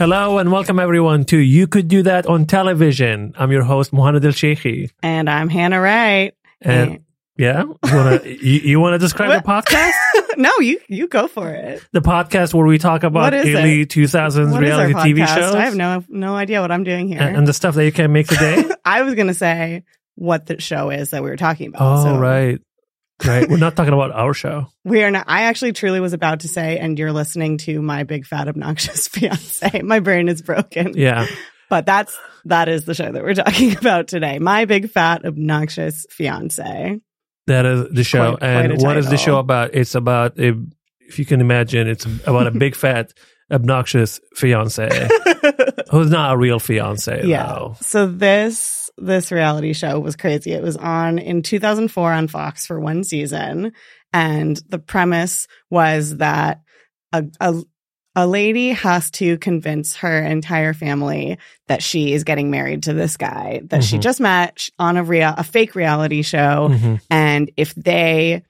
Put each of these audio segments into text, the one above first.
Hello and welcome everyone to You Could Do That on Television. I'm your host, Mohanad El Sheikhi. And I'm Hannah Wright. And yeah, you want to you, you want to describe the podcast? no, you you go for it. The podcast where we talk about early it? 2000s What is reality TV shows I have no no idea what I'm doing here. and, and the stuff that you can make today. I was gonna say what the show is that we were talking about. oh, so right. Right. We're not talking about our show. We are not. I actually truly was about to say, and you're listening to my big fat obnoxious fiance. My brain is broken. Yeah. But that's that is the show that we're talking about today. My big fat obnoxious fiance. That is the show. Quite- quite and a what is the show about? It's about, a, if you can imagine, it's about a big, fat, obnoxious fiance who's not a real fiance, yeah. though. So this this reality show was crazy. It was on in 2004 on Fox for one season, and the premise was that a a a lady has to convince her entire family that she is getting married to this guy that she Mhm. just met on a real a fake reality show, Mhm. and if they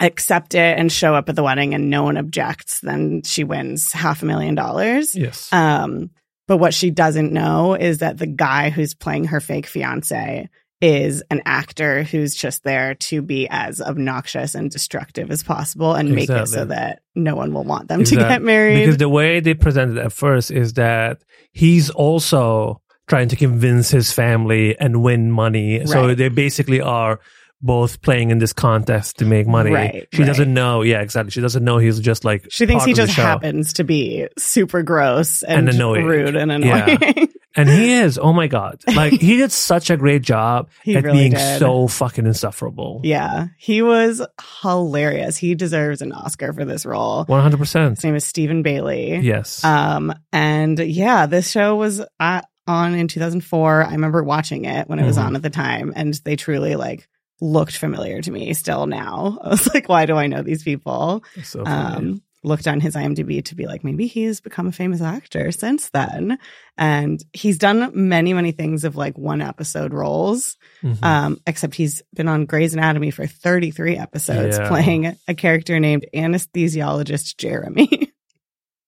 accept it and show up at the wedding and no one objects, then she wins half a million dollars. Yes. Um, but what she doesn't know is that the guy who's playing her fake fiance is an actor who's just there to be as obnoxious and destructive as possible and make it so that no one will want them to get married. Because the way they presented it at first is that he's also trying to convince his family and win money. So they basically are both playing in this contest to make money. Right, she right. doesn't know. Yeah, exactly. She doesn't know he's just like she thinks he just happens to be super gross and, And annoying. rude and Yeah. annoying. And he is. Oh my god! Like he did such a great job He at really being did. so fucking insufferable. yeah, he was hilarious. He deserves an Oscar for this role. One hundred percent. His name is Steven Bailey. Yes. Um, and yeah, this show was uh, on in 2004. I remember watching it when it was Mhm. on at the time, and they truly like looked familiar to me still now. I was like, why do I know these people? so. Um, looked on his IMDb to be like, maybe he's become a famous actor since then. And he's done many, many things of like one episode roles. Mhm. Um, except he's been on Grey's Anatomy for 33 episodes Yeah. playing a character named anesthesiologist Jeremy.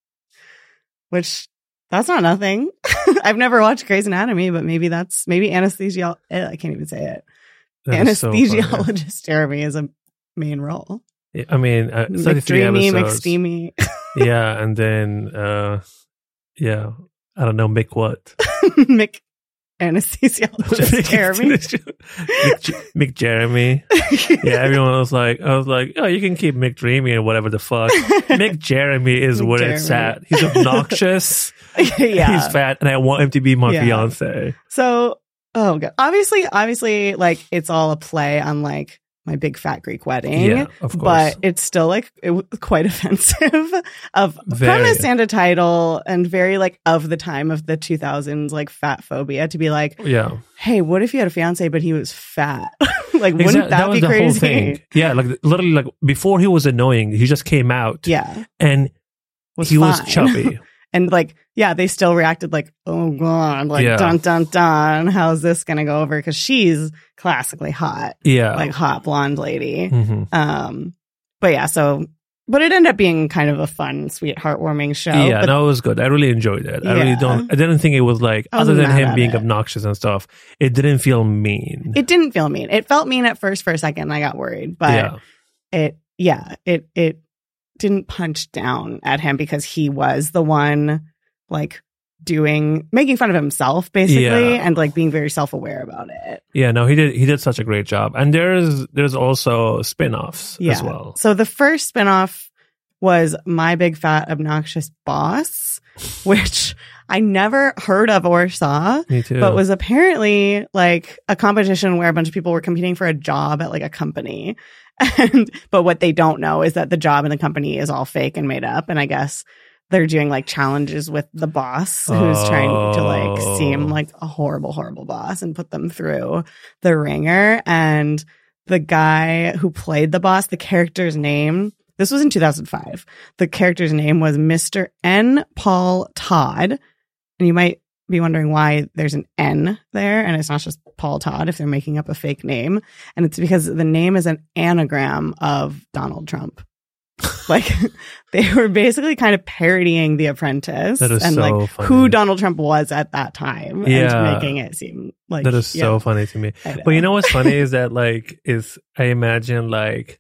Which that's not nothing. I've never watched Grey's Anatomy, but maybe that's maybe anesthesiol eh, I can't even say it. That is so. Anesthesiologist Jeremy is a main role. I mean, uh, 33 McDreamy. McSteamy. yeah, and then uh yeah, I don't know, Mick what? Mick anesthesiologist Jeremy. Mick, Mick Jeremy. Yeah, everyone was like, I was like, oh, you can keep McDreamy and whatever the fuck. Mick Jeremy is Mick where it's at. He's obnoxious. yeah. He's fat, and I want him to be my Yeah. fiance. So, oh god. Obviously, obviously, like it's all a play on like my big fat Greek wedding. Yeah, of course. But it's still like it quite offensive of Very. premise and a title and very like of the time of the 2000s like fat phobia to be like, yeah, hey, what if you had a fiance but he was fat? like, wouldn't Exact- that, was be crazy? Yeah, like literally, like before he was annoying, he just came out. Yeah, and was he was chubby. And like, yeah, they still reacted like, oh god, like Yeah. dun dun dun. How's this gonna go over? Because she's classically hot, yeah, like hot blonde lady. Mhm. Um, but yeah, so but it ended up being kind of a fun, sweet, heartwarming show. yeah, but no, it was good. I really enjoyed it. I really don't. I didn't think it was like I other than him being it. obnoxious and stuff. It didn't feel mean. it didn't feel mean. It felt mean at first for a second. I got worried, but yeah, it, yeah, it it didn't punch down at him because he was the one like doing making fun of himself basically Yeah. and like being very self-aware about it. yeah. No, he did. He did such a great job. And there's there's also spin-offs Yeah. as well. So the first spinoff was My Big Fat Obnoxious Boss, which I never heard of or saw, Me too. but was apparently like a competition where a bunch of people were competing for a job at like a company. And but what they don't know is that the job in the company is all fake and made up. And I guess they're doing like challenges with the boss who's trying to like Oh. seem like a horrible, horrible boss and put them through the ringer. And the guy who played the boss, the character's name, this was in 2005. The character's name was Mr. N. Paul Todd. And you might be wondering why there's an N there and it's not just Paul Todd if they're making up a fake name. And it's because the name is an anagram of Donald Trump. like they were basically kind of parodying The Apprentice That is and so like funny. who Donald Trump was at that time Yeah. and making it seem like that is yeah, so funny to me. But you know what's funny is that like is I imagine like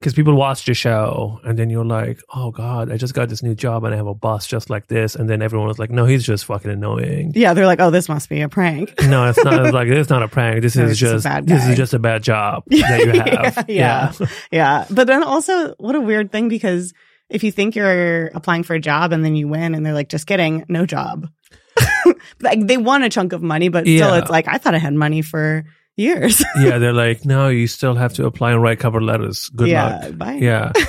because people watch the show and then you're like, oh god, I just got this new job and I have a boss just like this, and then everyone was like, no, he's just fucking annoying. yeah, they're like, oh, this must be a prank. No, it's not it's like it's not a prank. This No, is just a just bad this is just a bad job that you have. Yeah, yeah. Yeah. But then also, what a weird thing because if you think you're applying for a job and then you win and they're like, just kidding, no job. like they won a chunk of money, but still, Yeah. it's like, I thought I had money for years. yeah, they're like, no, you still have to apply and write cover letters. Good yeah. luck. Bye. Yeah.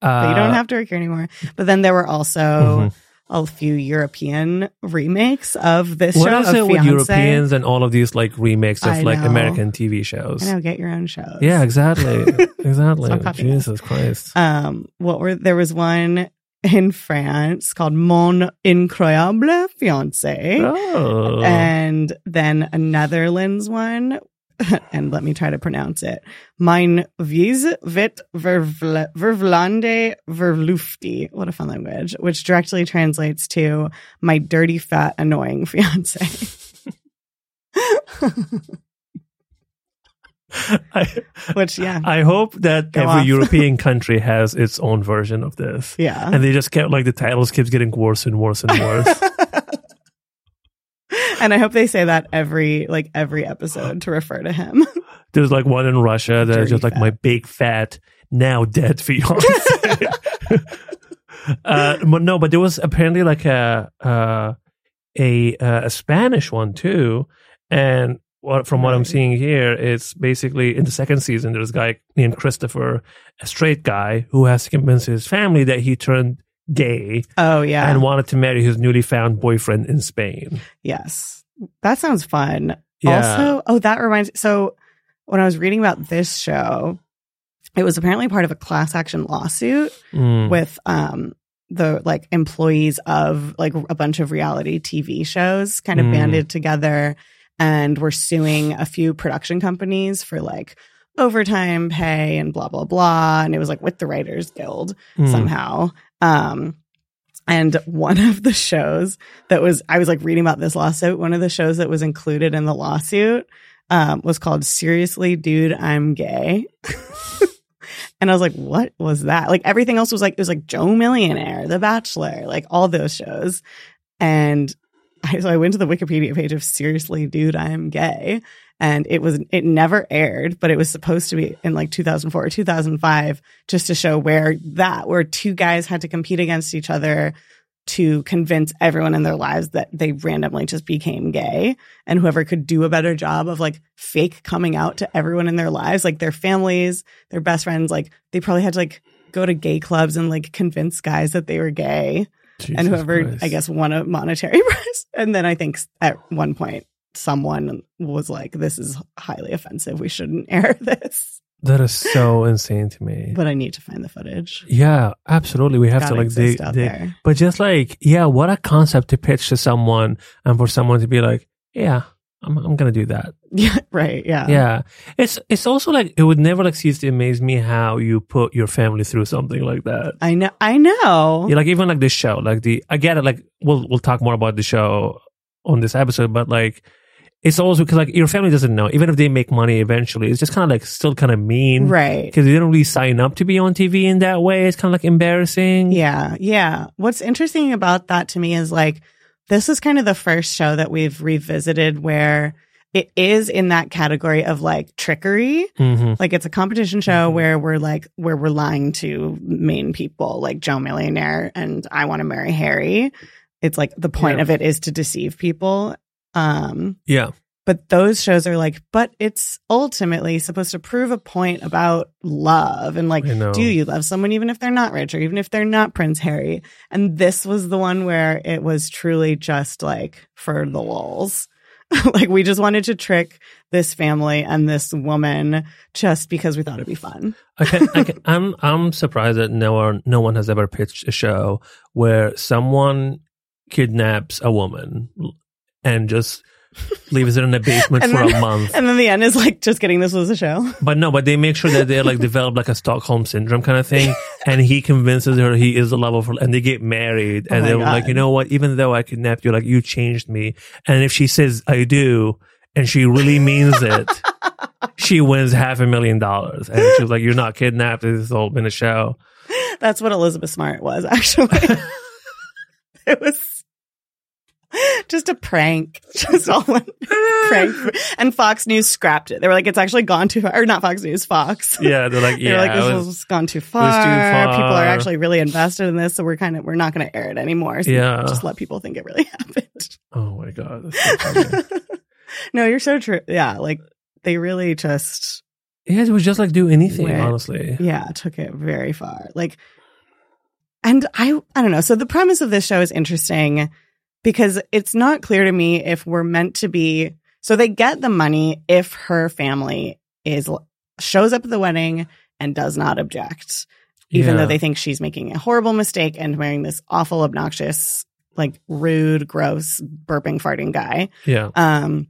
But you don't Uh, have to work here anymore. But then there were also Mhm. a few European remakes of this What show. is of it with Europeans and all of these like remakes of I like know. American TV shows? I know, get your own shows. Yeah, exactly. exactly. Stop copying us. Jesus Christ. Um, what were there was one in France called Mon Incroyable Fiance, Oh. and then a Netherlands one. And let me try to pronounce it. Mein Wies vervle- vervlande verlufti. What a fun language. Which directly translates to my dirty, fat, annoying fiance. I, Which, yeah. I hope that Go every. European country has its own version of this. Yeah. And they just kept like the titles keeps getting worse and worse and worse. and I hope they say that every like every episode to refer to him. There's like one in Russia that is Dirty just like my big fat now dead fiance. uh, but no, but there was apparently like a uh, a uh, a Spanish one too, and what from what I'm seeing here, it's basically in the second season. There's a guy named Christopher, a straight guy who has to convince his family that he turned gay Oh yeah. and wanted to marry his newly found boyfriend in Spain. yes. That sounds fun. Yeah. Also, oh that reminds so when I was reading about this show, it was apparently part of a class action lawsuit Mm. with um the like employees of like a bunch of reality TV shows kind of Mm. banded together and were suing a few production companies for like overtime pay and blah blah blah and it was like with the writers guild Mm. somehow um and one of the shows that was I was like reading about this lawsuit one of the shows that was included in the lawsuit um was called seriously dude I'm gay and I was like, what was that? Like everything else was like, it was like Joe Millionaire, The Bachelor, like all those shows. And I, so I went to the Wikipedia page of Seriously, Dude, I Am Gay. And it was, it never aired, but it was supposed to be in like 2004 or 2005, just to show where that, where two guys had to compete against each other to convince everyone in their lives that they randomly just became gay and whoever could do a better job of like fake coming out to everyone in their lives, like their families, their best friends, like they probably had to like go to gay clubs and like convince guys that they were gay and whoever Christ. I guess won a monetary prize. And then I think at one point someone was like, this is highly offensive. We shouldn't air this, that is so insane to me. but I need to find the footage. Yeah, absolutely. We have Gotta to like dig, out dig. there. But just like, yeah, what a concept to pitch to someone and for someone to be like, yeah, I'm, I'm going to do that. Yeah. Right. Yeah. yeah. It's, it's also like, it would never like cease to amaze me how you put your family through something like that. I know. I know. Yeah, like even like this show, like the, I get it. Like we'll, we'll talk more about the show on this episode, but like, it's also because like your family doesn't know, even if they make money eventually, it's just kind of like still kind of mean. Right. Because they didn't really sign up to be on TV in that way. It's kind of like embarrassing. Yeah. Yeah. What's interesting about that to me is like, this is kind of the first show that we've revisited where it is in that category of like trickery. hmm Like it's a competition show Mhm. where we're like, where we're lying to main people like Joe Millionaire and I want to marry Harry. It's like the point Yeah. of it is to deceive people. Um, Yeah. but those shows are like, but it's ultimately supposed to prove a point about love and like, do you love someone even if they're not rich or even if they're not Prince Harry? And this was the one where it was truly just like for the lulz. like we just wanted to trick this family and this woman just because we thought it'd be fun. I can, I can, I'm I'm surprised that no one no one has ever pitched a show where someone kidnaps a woman and just leaves it in a basement for then- a month. And then the end is like, just getting This was a show. But no, but they make sure that they like develop like a Stockholm syndrome kind of thing, and he convinces her he is the love of her, and they get married, Oh and my they were like, you know what? Even though I kidnapped you, like you changed me, and if she says I do, and she really means it, she wins half a million dollars, and she's like, "You're not kidnapped. This has all been a show." That's what Elizabeth Smart was, actually. it was just a prank. Just all a prank. And Fox News scrapped it. They were like, it's actually gone too far. Or not Fox News, Fox. Yeah, they're like, They were yeah, like, this it has gone too was too far. People are actually really invested in this, so we're kind of we're not going to air it anymore. So Yeah. just let people think it really happened. oh my god, so no, you're so true. Yeah, like they really just yeah, it was just like do anything, Went- honestly. yeah took it very far. Like, and I I don't know. So the premise of this show is interesting because it's not clear to me if we're meant to be. So they get the money if her family is shows up at the wedding and does not object. even Yeah. though they think she's making a horrible mistake and marrying this awful, obnoxious, like rude, gross, burping, farting guy, Yeah, um,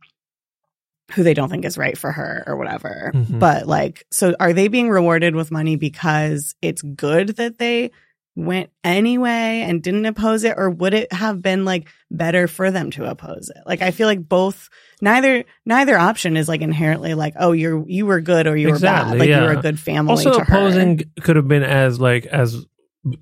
who they don't think is right for her or whatever. Mhm. But like, so are they being rewarded with money because it's good that they went anyway and didn't oppose it, or would it have been like better for them to oppose it? Like, I feel like both. Neither neither option is like inherently like oh you're you were good or you were bad like you were a good family also to her. opposing could have been as like as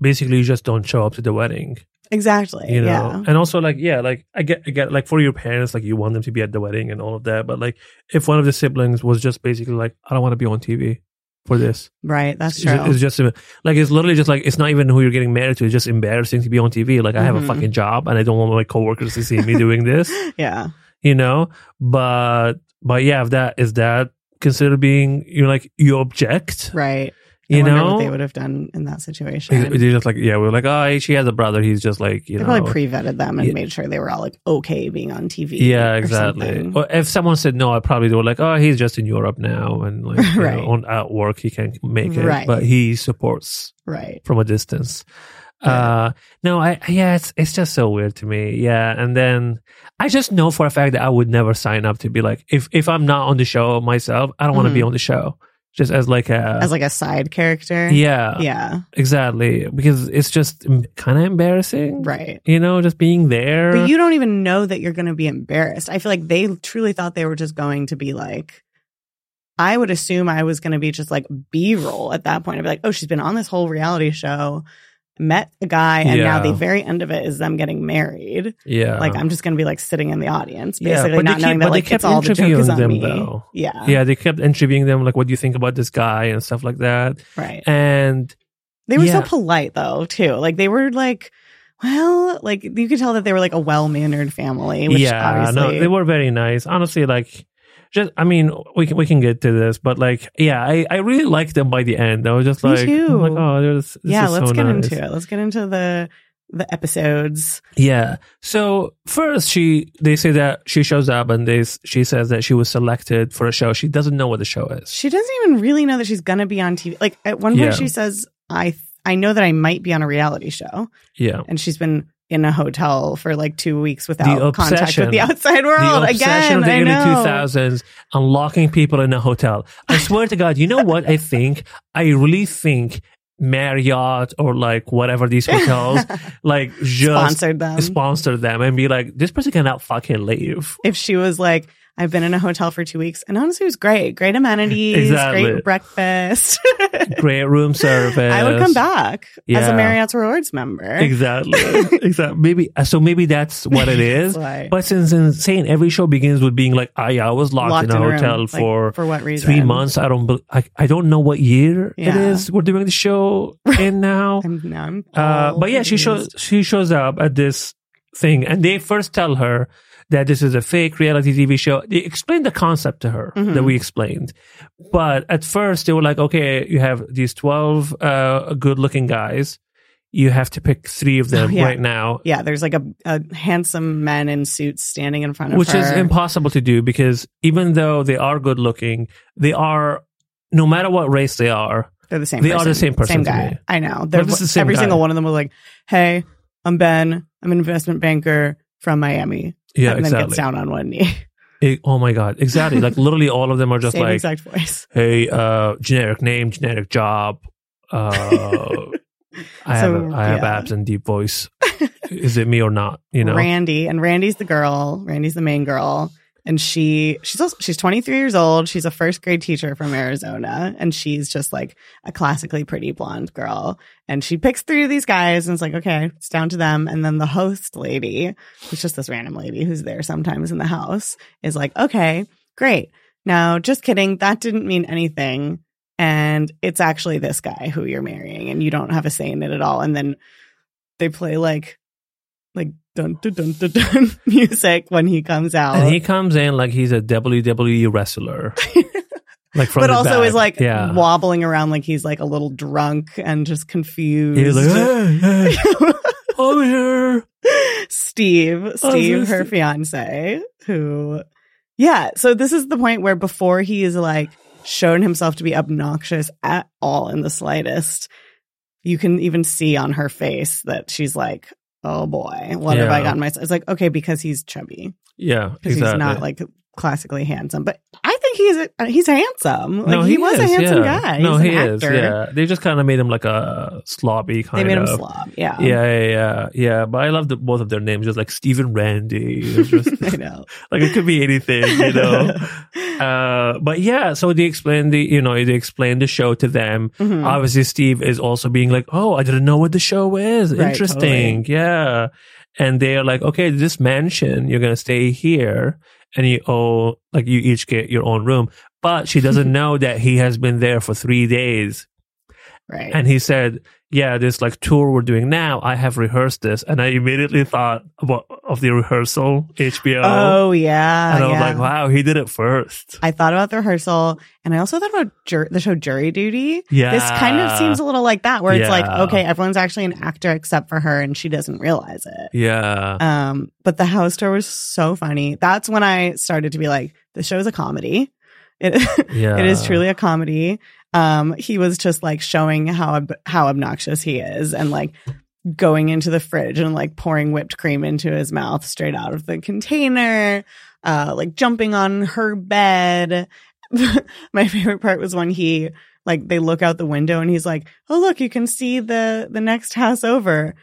basically you just don't show up to the wedding exactly you know yeah and also like yeah like i get i get like for your parents like you want them to be at the wedding and all of that but like if one of the siblings was just basically like i don't want to be on tv for this Right, that's true. ju- it's just like it's literally just like it's not even who you're getting married to it's just embarrassing to be on tv like i have a Mhm. fucking job and i don't want my coworkers to see me doing this yeah, you know but but yeah if that is that considered being you're like you object right. You know what they would have done in that situation. They- They're just like, yeah, we are like, oh, she has a brother. He's just like, you they know. probably pre-vetted them and Yeah. made sure they were all like okay being on TV. yeah, exactly. something. Or if someone said no, I probably they were like, oh, he's just in Europe now and like Right. know, on at work he can't make it, Right. but he supports Right. from a distance. Yeah. Uh, no, I yeah, it's it's just so weird to me. Yeah, and then I just know for a fact that I would never sign up to be like, if if I'm not on the show myself, I don't want to be Mhm. on the show. Just as like a As like a side character. yeah, Yeah. exactly because it's just kind of embarrassing, Right. You know, just being there. But you don't even know that you're going to be embarrassed. I feel like they truly thought they were just going to be like, I would assume I was going to be just like B roll at that point. I'd be like, oh, she's been on this whole reality show, met a guy, and now the very end of it is them getting married. yeah, Like I'm just to be like sitting in the audience, Yeah, basically they not knowing that like kept it's all the joke is on them, me. though. Yeah, yeah, they kept interviewing them like, "What do you think about this guy?" and stuff like that. right. And They were Yeah. so polite though, too. Like they were like, well, like you could tell that they were like a well mannered family. Which yeah, obviously, no, they were very nice. Honestly, like, just I mean, we can we can get to this, but like, yeah, I I really liked them by the end. I was just like. I'm like, oh, there's this yeah. Let's so get nice. into it. Let's get into the the episodes. Yeah. So first, she they say that she shows up and they she says that she was selected for a show. She doesn't know what the show is. She doesn't even really know that she's gonna be on TV. Like at one point, Yeah. she says, "I I know that I might be on a reality show," Yeah. and she's been in a hotel for like two weeks without contact with the outside world. the obsession Again, of the I early know. 2000s unlocking people in a hotel. I swear to God, you know what I think? I really think Marriott or like whatever these hotels like just Sponsored them. sponsor them and be like, this person cannot fucking leave. if she was like, I've been in a hotel for two weeks, and honestly, it was great. Great amenities, Exactly. great breakfast. Great room service. I would come back as a Marriott's Rewards member. Exactly. exactly. Maybe uh, so. Maybe that's what it is. But since insane, every show begins with being like, "I, I was locked, in a room. hotel Like, for for what reason? three months. I don't. I, I don't know what year it Yeah. is. We're doing the show in now. I'm, now I'm Uh, but yeah, she shows she shows up at this thing, and they first tell her that this is a fake reality TV show. They explained the concept to her Mhm. that we explained, but at first they were like, "Okay, you have these twelve uh, good-looking guys. You have to pick three of them Oh, yeah. right now." Yeah, there's like a, a handsome man in suits standing in front of Which her. is impossible to do because even though they are good looking, they are, no matter what race they are, They're the same. They are the same person Same guy. I know. They're, the same every guy. single one of them was like, "Hey, I'm Ben. I'm an investment banker from Miami." Yeah, and then exactly. gets down on one knee. It- oh my god, exactly. like literally, all of them are just Same like, exact voice. hey, uh, generic name, generic job, uh, I So, have I have abs and deep voice. Is it me or not? You know. Randy, and Randy's the girl. Randy's the main girl, and she she's also she's 23 years old. She's a first grade teacher from Arizona, and she's just like a classically pretty blonde girl. And she picks three of these guys, and it's like, okay, it's down to them. And then the host lady, who's just this random lady who's there sometimes in the house, is like, okay, great. Now, just kidding. That didn't mean anything. And it's actually this guy who you're marrying, and you don't have a say in it at all. And then they play like like dun dun dun dun, dun music when he comes out. And he comes in like he's a WWE wrestler. like from but also back. is like yeah. wobbling around like he's like a little drunk and just confused. He's like, hey, hey, I'm here. Steve, Steve, this her Steve? fiance, who, yeah. So this is the point where before he is like shown himself to be obnoxious at all in the slightest, you can even see on her face that she's like, oh boy, what have I gotten myself? It's like, okay, because he's chubby, Yeah, because exactly. he's not like classically handsome, but I he's he's handsome. Like no, he, was a handsome yeah. guy. No, he's he is. actor. Yeah, they just kind of made him like a slobby kind. They made of. him slob. Yeah. Yeah, yeah, yeah, yeah. But I love the, both of their names, just like Stephen Randy. Just I know. like it could be anything, you know. uh, but yeah, so they explain the, you know, they explain the show to them. Mhm. Obviously, Steve is also being like, "Oh, I didn't know what the show is. Right, Interesting, yeah." And they are like, "Okay, this mansion, you're gonna stay here, and you owe like you each get your own room." But she doesn't know that he has been there for three days. right. And he said, "Yeah, this like tour we're doing now. I have rehearsed this." And I immediately thought about of the rehearsal HBO. oh yeah. and I was yeah. like, "Wow, he did it first. I thought about the rehearsal, and I also thought about jur- the show Jury Duty. Yeah, This kind of seems a little like that, where it's like, okay, everyone's actually an actor except for her, and she doesn't realize it. yeah, Um, but the house tour was so funny. That's when I started to be like, the show is a comedy. It, yeah. it is truly a comedy. Um, he was just like showing how ob- how obnoxious he is, and like going into the fridge and like pouring whipped cream into his mouth straight out of the container, uh, like jumping on her bed. My favorite part was when he like they look out the window and he's like, "Oh look, you can see the the next house over."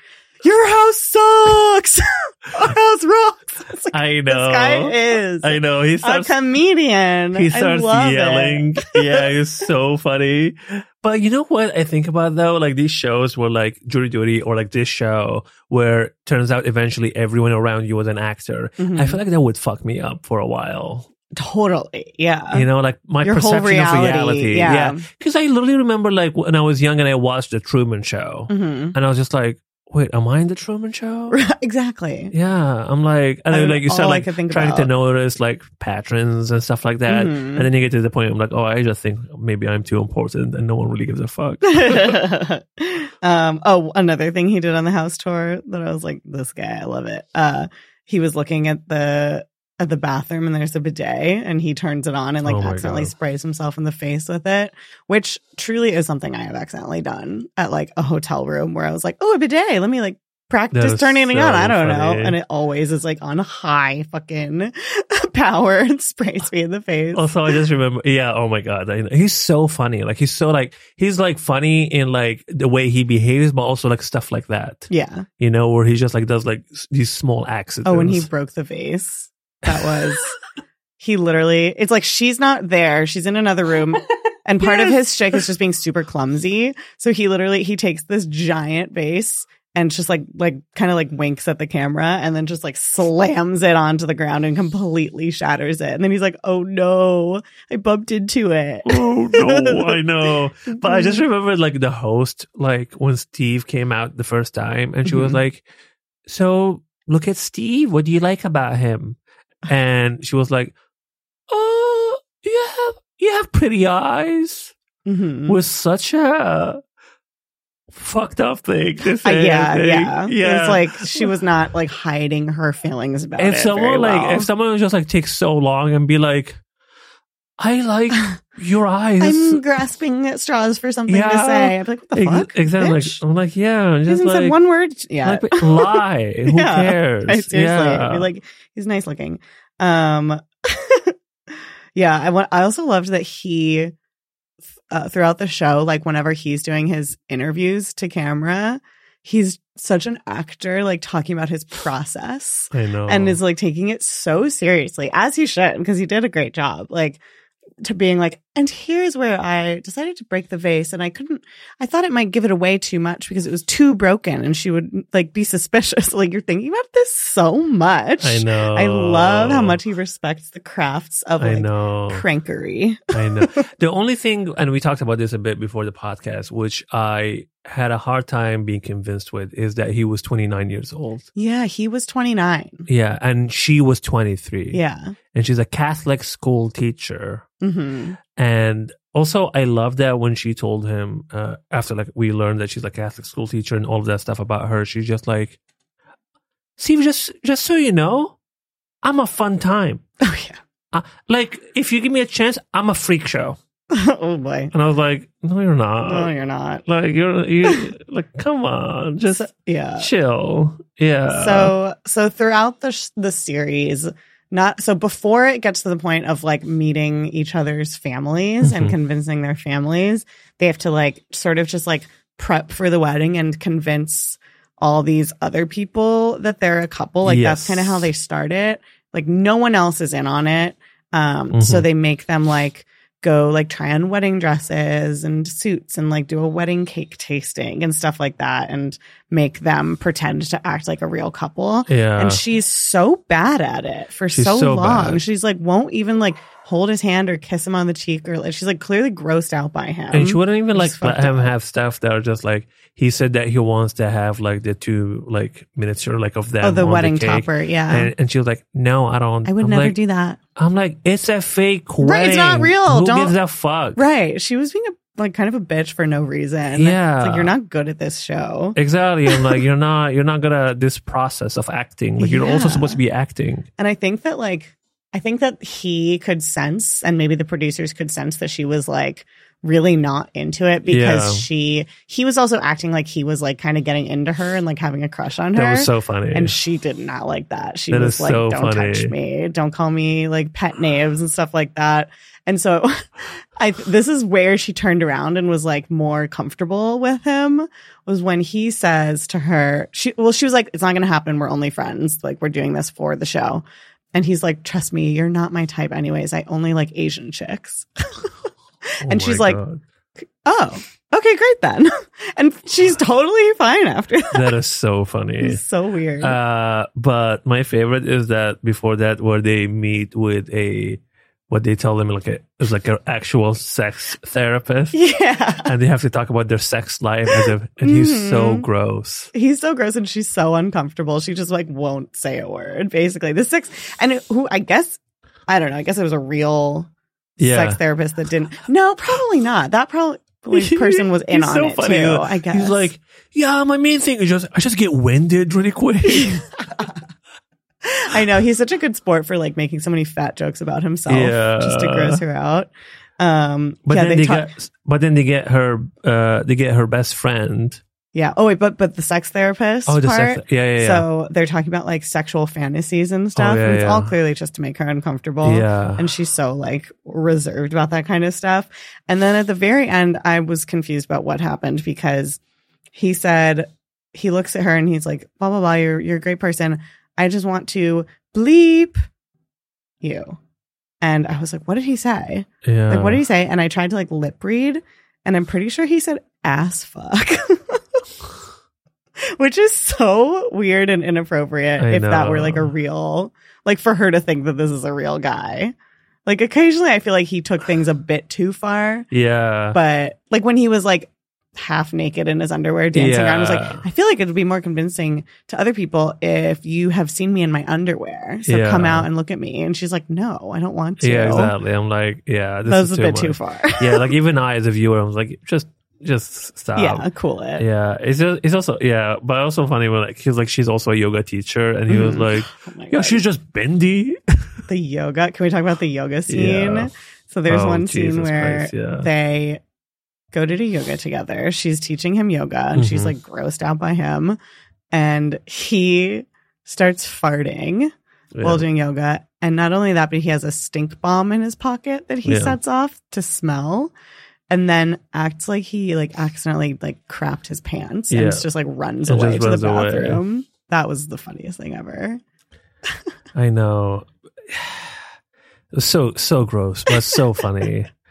Your house sucks. Our house rocks. Like, I know. this guy is I know. He a comedian. He starts yelling. yeah, it's so funny. But you know what I think about though? Like these shows were like Jury Duty or like this show where turns out eventually everyone around you was an actor. Mhm. I feel like that would fuck me up for a while. Totally. Yeah. You know, like my Your perception of reality, reality. yeah. Because I literally remember like when I was young and I watched the Truman Show hmm and I was just like, wait, am I in the Truman Show? exactly. Yeah, I'm like, and then like you start like trying to notice like patrons and stuff like that, Mhm. and then you get to the point I'm like, oh, I just think maybe I'm too important and no one really gives a fuck. um, oh, another thing he did on the house tour that I was like, this guy, I love it. Uh, he was looking at the at the bathroom and there's a bidet and he turns it on and like Oh accidentally God. sprays himself in the face with it, which truly is something I have accidentally done at like a hotel room where I was like, oh, a bidet, let me like practice turning it on. I don't know. And it always is like on high fucking power and sprays me in the face. also, I just remember, yeah, oh my god, he's so funny. Like he's so like he's like funny in like the way he behaves, but also like stuff like that, yeah. you know, where he just like does like these small accidents. Oh, when he broke the vase. That was he literally it's like she's not there. She's in another room. And part of his shtick is just being super clumsy. So he literally he takes this giant vase and just like like kind of like winks at the camera and then just like slams it onto the ground and completely shatters it. And then he's like, "Oh no, I bumped into it." oh no, I know. But I just remember like the host, like when Steve came out the first time, and she was Mhm. like, "So look at Steve. What do you like about him?" And she was like, "Oh, you have you have pretty eyes." Mhm. Was such a fucked up thing Uh, yeah, I think. yeah, yeah. It's like she was not like hiding her feelings about if it. someone very like well. if someone just like takes so long and be like, "I like your eyes." I'm grasping at straws for something to say. I'm like, what the fuck? exactly. Like, I'm like, yeah, He just hasn't like, said one word. Yeah. like, lie. Who Yeah. cares? I seriously. yeah. I'd be like, he's nice looking. Um, yeah. I want. I also loved that he uh, throughout the show, like whenever he's doing his interviews to camera, he's such an actor, like talking about his process I know. and is like taking it so seriously, as he should, because he did a great job. Like to being like, and here's where I decided to break the vase, and I couldn't. I thought it might give it away too much because it was too broken, and she would like be suspicious. Like you're thinking about this so much. I know. I love how much he respects the crafts of I like know. crankery. I know. The only thing, and we talked about this a bit before the podcast, which I had a hard time being convinced with, is that he was 29 years old. Yeah, he was 29. Yeah, and she was 23. Yeah. and she's a Catholic school teacher. hmm And also, I love that when she told him uh, after like we learned that she's a Catholic school teacher and all of that stuff about her, she's just like, "See, just just so you know, I'm a fun time. Oh yeah. Uh, like if you give me a chance, I'm a freak show." oh boy. And I was like, "No, you're not. No, you're not. Like you're you like, come on, just Yeah. chill." Yeah. So so throughout the sh- the series, not so before it gets to the point of like meeting each other's families and Mhm. convincing their families, they have to like sort of just like prep for the wedding and convince all these other people that they're a couple. Like that's kind of how they start it. Like no one else is in on it. Um so Mhm. they make them like go like try on wedding dresses and suits and like do a wedding cake tasting and stuff like that and make them pretend to act like a real couple. yeah. And she's so bad at it for She's so, so long. bad. She's like won't even like hold his hand or kiss him on the cheek or like she's like clearly grossed out by him. and she wouldn't even like let him up. have stuff that are just like he said that he wants to have like the two like miniature like of them oh, the wedding cake. topper. Yeah. And, and she was like, "No, I don't. I would I'm never like, do that. I'm like, it's a fake wedding. Right, it's not real. Who Don't- gives a fuck? Right. She was being a like kind of a bitch for no reason. Yeah. It's like you're not good at this show. Exactly. I'm like, you're not. You're not gonna this process of acting. Like you're also supposed to be acting. And I think that like I think that he could sense and maybe the producers could sense that she was like really not into it because Yeah. she he was also acting like he was like kind of getting into her and like having a crush on her. That was so funny. and she did not like that. She That was like, so "Don't funny. touch me. Don't call me like pet names and stuff like that." And so, I this is where she turned around and was like more comfortable with him. Was when he says to her, "She well, she was like, it's not going to happen. We're only friends. Like we're doing this for the show." And he's like, "Trust me, you're not my type, anyways. I only like Asian chicks." Oh and she's like- God. oh, okay, great then. and she's totally fine after that. that is so funny. It's so weird. Uh, but my favorite is that before that, where they meet with a what they tell them like a it's like an actual sex therapist, yeah. and they have to talk about their sex life, if, and he's so Mhm. gross. he's so gross and she's so uncomfortable. She just like won't say a word. Basically, the sex and who I guess I don't know. I guess it was a real Yeah. sex therapist that didn't. No, probably not. That probably person was in on so it funny. too. I guess He's like, yeah, my main thing is just I just get winded really quick. I know he's such a good sport for like making so many fat jokes about himself Yeah. just to gross her out. Um, but yeah, then they, talk- get, but then they get her, uh, they get her best friend. yeah. Oh wait, but but the sex therapist Oh, the part. sex, yeah, yeah, yeah. So they're talking about like sexual fantasies and stuff. yeah, and it's all clearly just to make her uncomfortable. yeah. and she's so like reserved about that kind of stuff. And then at the very end, I was confused about what happened because he said he looks at her and he's like, blah blah blah, you're you're a great person. I just want to bleep you. And I was like, what did he say? yeah. Like, what did he say? And I tried to like lip read, and I'm pretty sure he said ass fuck. Which is so weird and inappropriate I if that were like a real, like for her to think that this is a real guy. Like occasionally I feel like he took things a bit too far, yeah. but like when he was like half naked in his underwear dancing around, I was like, I feel like it would be more convincing to other people if you have seen me in my underwear. So Yeah. come out and look at me. And she's like, no, I don't want to. yeah, exactly. I'm like, yeah, this That was is a bit too far. yeah, like even I as a viewer, I was like, just, just stop. yeah, cool it. Yeah, it's just, it's also yeah, but also funny when like he's like she's also a yoga teacher, and he was Mhm. like, Oh yeah, God. she's just bendy. the yoga. Can we talk about the yoga scene? Yeah. So there's Oh, one scene where Christ, yeah. they go to do yoga together. She's teaching him yoga and she's Mhm. like grossed out by him. And he starts farting Yeah. while doing yoga. And not only that, but he has a stink bomb in his pocket that he Yeah. sets off to smell. and then acts like he like accidentally like crapped his pants and just like runs And away to runs the away. bathroom. That was the funniest thing ever. I know. It was so so gross, but so funny.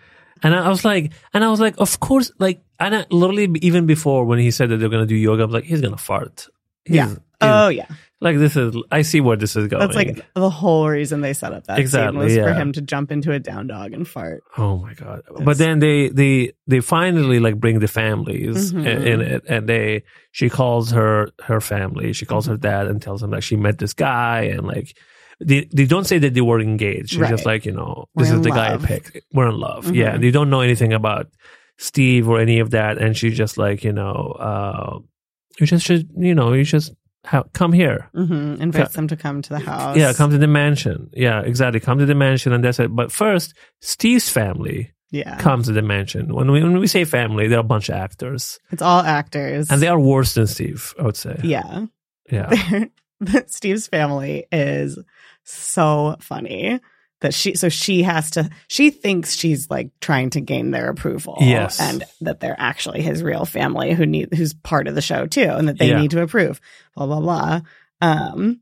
And I, was like, and I was like, of course, like, and I, literally even before when he said that they're gonna do yoga, I was like, he's gonna fart. He's- Yeah. Oh yeah, like this is. I see where this is going. that's like the whole reason they set up that Exactly, scene was for him to jump into a down dog and fart. Oh my god! It's- But then they they they finally like bring the families Mhm. in, in it, and they she calls her her family. She calls her Mm-hmm. dad and tells him like she met this guy and like they they don't say that they were engaged. She's just like you know We're this is the guy I picked. We're in love. Yeah, Mhm. they don't know anything about Steve or any of that, and she's just like you know uh you just should you know you just ha- come here. hmm Invites them to come to the house. Yeah, come to the mansion. Yeah, exactly. Come to the mansion, and that's it. But first, Steve's family Yeah, comes to the mansion. When we when we say family, they're a bunch of actors, it's all actors, and they are worse than Steve. I would say. yeah. yeah, Steve's family is so funny that she so she has to she thinks she's like trying to gain their approval Yes. and that they're actually his real family who need who's part of the show too and that they Yeah. need to approve blah blah blah um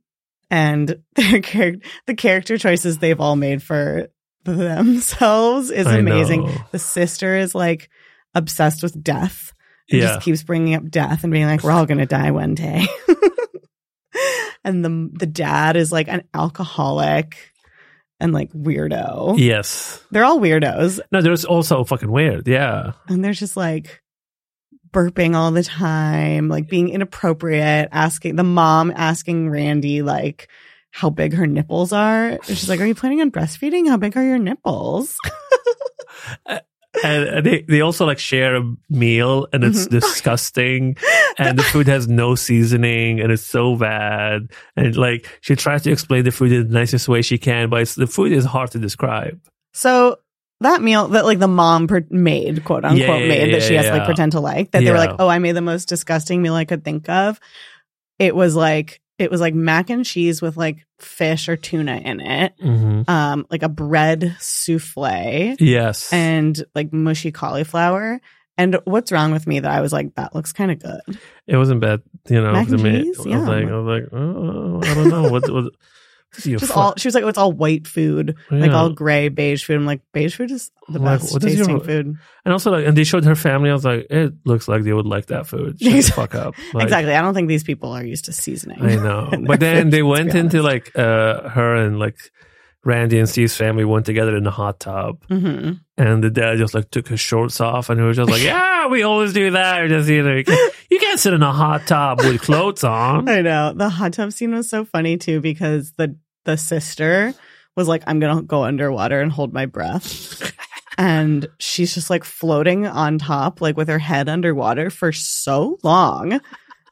and their char- the character choices they've all made for themselves is amazing the sister is like obsessed with death and Yeah, just keeps bringing up death and being like, "We're all gonna die one day." and the the dad is like an alcoholic and like weirdo. yes. They're all weirdos, No, there's also fucking weird. Yeah, and they're just like burping all the time, like being inappropriate. Asking the mom asking Randy like how big her nipples are. And she's like, "Are you planning on breastfeeding? How big are your nipples?" and, uh, and they they also like share a meal, and it's Mhm. disgusting, and the food has no seasoning, and it's so bad. And like she tries to explain the food in the nicest way she can, but it's, the food is hard to describe. So that meal that like the mom per- made, quote unquote, Yeah, yeah, made that she yeah, has to like pretend to like that they were like, oh, I made the most disgusting meal I could think of. It was like it was like mac and cheese with like fish or tuna in it, hmm um, like a bread souffle Yes, and like mushy cauliflower. And what's wrong with me that I was like, that looks kind of good. It wasn't bad, you know. Mac to and me. cheese? I was Yeah. like, I was like, oh, I don't know what. what you Just fu- all she was like, oh, it's all white food, like all gray beige food. I'm like, beige food is the like, best is your- tasting food. and also like, and they showed her family. I was like, it looks like they would like that food. Shut the fuck up. Like, exactly. I don't think these people are used to seasoning. I know. but then food, they went into like uh her and like Randy and Steve's family went together in a hot tub, hmm and the dad just like took his shorts off, and he was just like, "Yeah, we always do that." Just you know, you can't, you can't sit in a hot tub with clothes on. I know the hot tub scene was so funny too because the the sister was like, "I'm gonna go underwater and hold my breath," and she's just like floating on top, like with her head underwater for so long.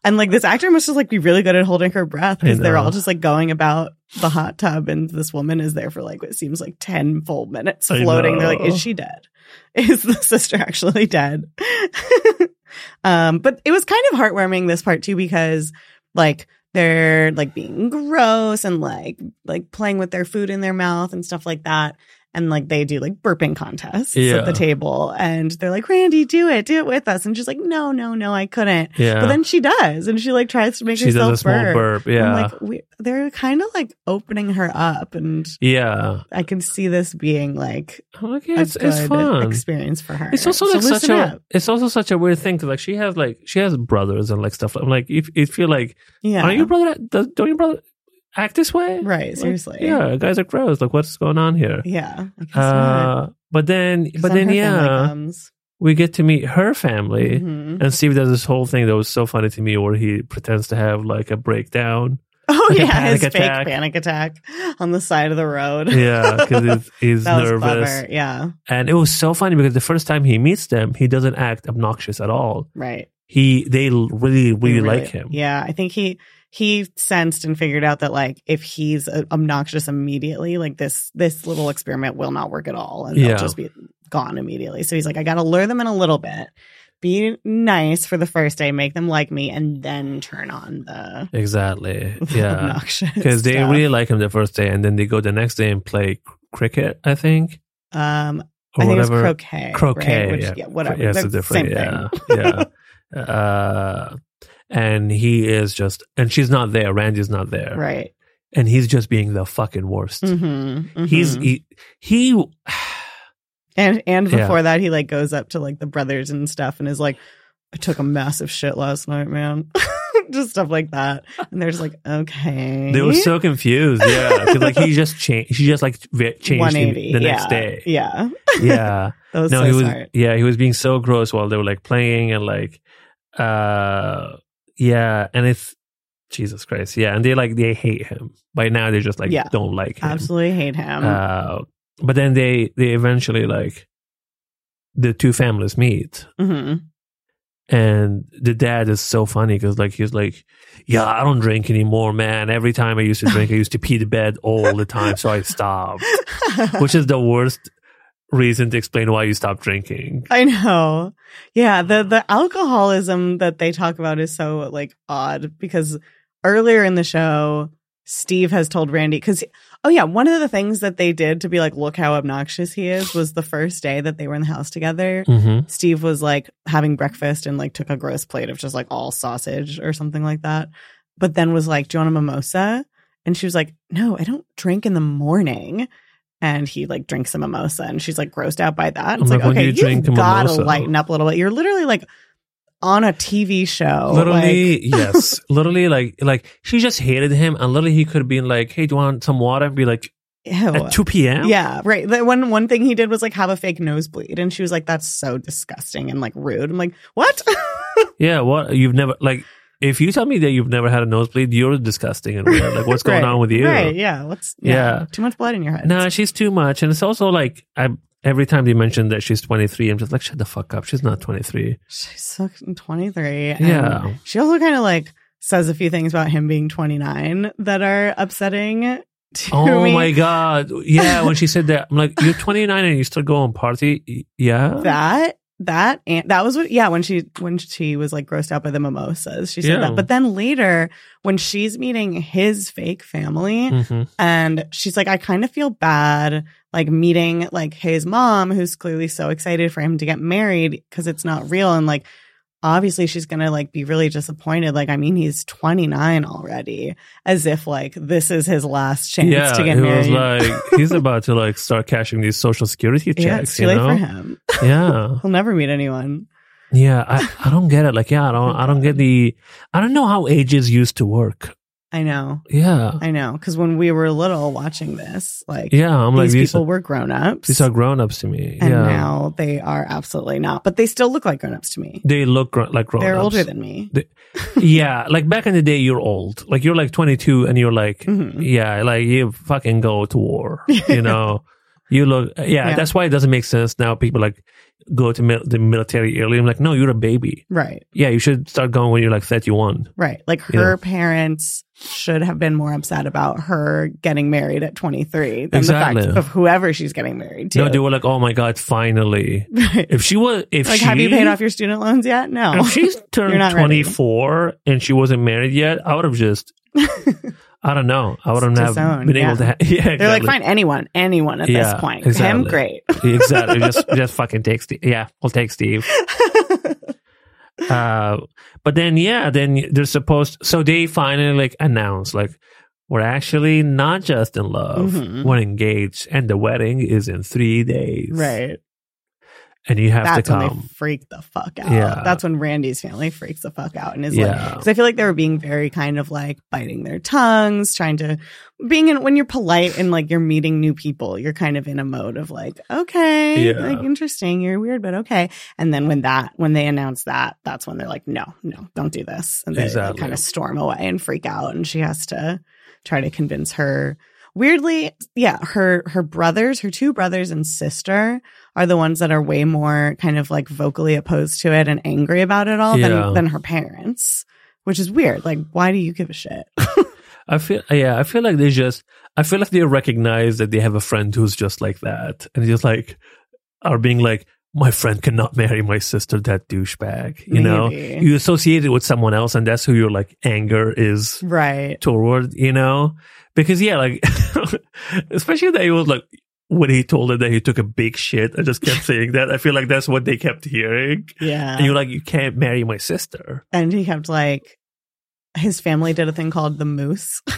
And like this actor must just like be really good at holding her breath because they're all just like going about the hot tub, and this woman is there for like what seems like ten full minutes floating. They're like, "Is she dead? Is the sister actually dead?" um, but it was kind of heartwarming this part too because like they're like being gross and like like playing with their food in their mouth and stuff like that. And like they do like burping contests Yeah. at the table, and they're like, "Randy, do it, do it with us." And she's like, "No, no, no, I couldn't." Yeah, But then she does, and she like tries to make she herself does a small burp. burp. Yeah, I'm like, we, they're kind of like opening her up, and yeah. I can see this being like oh, I'm a it's, it's fun. experience for her. It's also So such a. up. It's also such a weird thing because like she has like she has brothers and like stuff. I'm like, if if you're like, yeah, are your brother? Does, don't your brother act this way? right? Like, Seriously, yeah, guys are gross. Like, what's going on here? yeah. I guess not. Uh, but then, but then then, her family yeah, comes. we get to meet her family, Mhm. and Steve does this whole thing that was so funny to me, where he pretends to have like a breakdown. Oh Like a yeah, panic his attack. fake panic attack on the side of the road. Yeah, because he's, he's nervous. Yeah, and it was so funny because the first time he meets them, he doesn't act obnoxious at all. right. He, they l- really, really, like him. Yeah, I think he he sensed and figured out that like if he's uh, obnoxious immediately, like this this little experiment will not work at all, and Yeah. they'll just be gone immediately. So he's like, I got to lure them in a little bit, be nice for the first day, make them like me, and then turn on the, Exactly. the Yeah. obnoxious Because they stuff. really like him the first day, and then they go the next day and play cricket. I think, um or I think whatever. it's croquet. croquet. right? Which, yeah. yeah. whatever. Yeah, it's a different. same Yeah, thing. yeah. uh, and he is just, and she's not there. Randy's not there, Right. and he's just being the fucking worst. Mm-hmm, He's he, he and and Yeah. before that, he like goes up to like the brothers and stuff, and is like, "I took a massive shit last night, man." just stuff like that, and they're just like, "Okay." they were so confused. Yeah, like he just changed. He just like changed 180 the, the next yeah. day. Yeah, Yeah. that was no, so he was. smart. Yeah, he was being so gross while they were like playing and like, uh, yeah, and it's Jesus Christ. Yeah, and they like they hate him. By now, they just like Yeah. don't like him. Absolutely hate him. Uh, but then they they eventually like the two families meet hmm and the dad is so funny because like he's like yeah i don't drink anymore man every time i used to drink i used to pee the bed all the time so i stopped which is the worst reason to explain why you stopped drinking I know. Yeah, the the alcoholism that they talk about is so like odd because earlier in the show, Steve has told Randy cuz oh yeah, one of the things that they did to be like look how obnoxious he is was the first day that they were in the house together. mm-hmm. Steve was like having breakfast and like took a gross plate of just like all sausage or something like that. But then was like, Do you want a mimosa? And she was like, No, I don't drink in the morning. And he like drinks a mimosa and she's like grossed out by that. It's like, like, okay, you you've got to mimosa? lighten up a little bit. You're literally like on a TV show. literally yes literally like like she just hated him and literally he could have been like hey do you want some water and be like Like, ew. at 2 p.m Yeah, right. The one one thing he did was like have a fake nosebleed, and she was like, "That's so disgusting and like rude." I'm like, "What?" yeah what you've never like if you tell me that you've never had a nosebleed you're disgusting and weird like what's going Right, on with you Right? Yeah. What's yeah, Yeah. Too much blood in your head. No, she's too much, and it's also like I. Every time they mention that she's 23, I'm just like, shut the fuck up. She's not 23. She's fucking 23. and Yeah. She also kind of like says a few things about him being 29 that are upsetting to Oh me. my god, yeah. When she said that, I'm like, you're 29 and you still go on party, yeah. That that and that was what yeah when she when she was like grossed out by the mimosas she said Yeah. that but then later when she's meeting his fake family hmm and she's like i kind of feel bad like meeting like his mom who's clearly so excited for him to get married because it's not real. And like obviously she's gonna like be really disappointed like i mean he's 29 already as if like this is his last chance Yeah, to get was married like he's about to like start cashing these social security checks. yeah it's too you late know? for him Yeah, he'll never meet anyone yeah. I, I don't get it. Like, yeah, I don't. Oh I don't get the. I don't know how ages used to work. I know Yeah, i know because when we were little watching this like yeah. I'm like these these. people Are, were grown-ups these are grown ups to me. and yeah, now they are absolutely not but they still look like grown-ups to me they look gr- like grown they're ups. older than me yeah, like back in the day, you're old. Like you're like 22, and you're like, Mhm. yeah, like you fucking go to war. You know, you look. Yeah, Yeah. that's why it doesn't make sense now. People like go to mil- the military early. I'm like, no, you're a baby. right Yeah, you should start going when you're like 31. Right. Like her parents should have been more upset about her getting married at 23 than Exactly. the fact of whoever she's getting married to. No, they were like, oh my god, finally. Right. If she was, if like, she, have you paid off your student loans yet? No. If she's turned not ready. 24 and she wasn't married yet, I would have just. I don't know. I wouldn't have Disowned, been able to. yeah. Ha- yeah, exactly. They're like, fine, anyone, anyone at Yeah, this point. exactly. Him, great. exactly. Just just fucking take Steve. Yeah, we'll take Steve. Uh, but then yeah, then they're supposed. So they finally like announce like we're actually not just in love. Mhm. We're engaged, and the wedding is in three days. right. And you have That's to when they freak the fuck out. Yeah. That's when Randy's family freaks the fuck out and is like, yeah, because I feel like they were being very kind of like biting their tongues, trying to being in when you're polite and like you're meeting new people, you're kind of in a mode of like, okay, Yeah. like interesting, you're weird, but okay. And then when that when they announce that, that's when they're like, no, no, don't do this, and they Exactly. kind of storm away and freak out, and she has to try to convince her. Weirdly, yeah, her her brothers, her two brothers and sister are the ones that are way more kind of like vocally opposed to it and angry about it all Yeah. than than her parents, which is weird. Like, why do you give a shit? I feel yeah, I feel like they just I feel like they recognize that they have a friend who's just like that, and just like are being like. My friend cannot marry my sister, that douchebag. You know, you associate it with someone else, and that's who your like anger is right. toward, you know? Because yeah, like especially that it was like when he told her that he took a big shit, I just kept saying that. I feel like that's what they kept hearing. Yeah. And you're like, you can't marry my sister. and he kept like his family did a thing called the moose.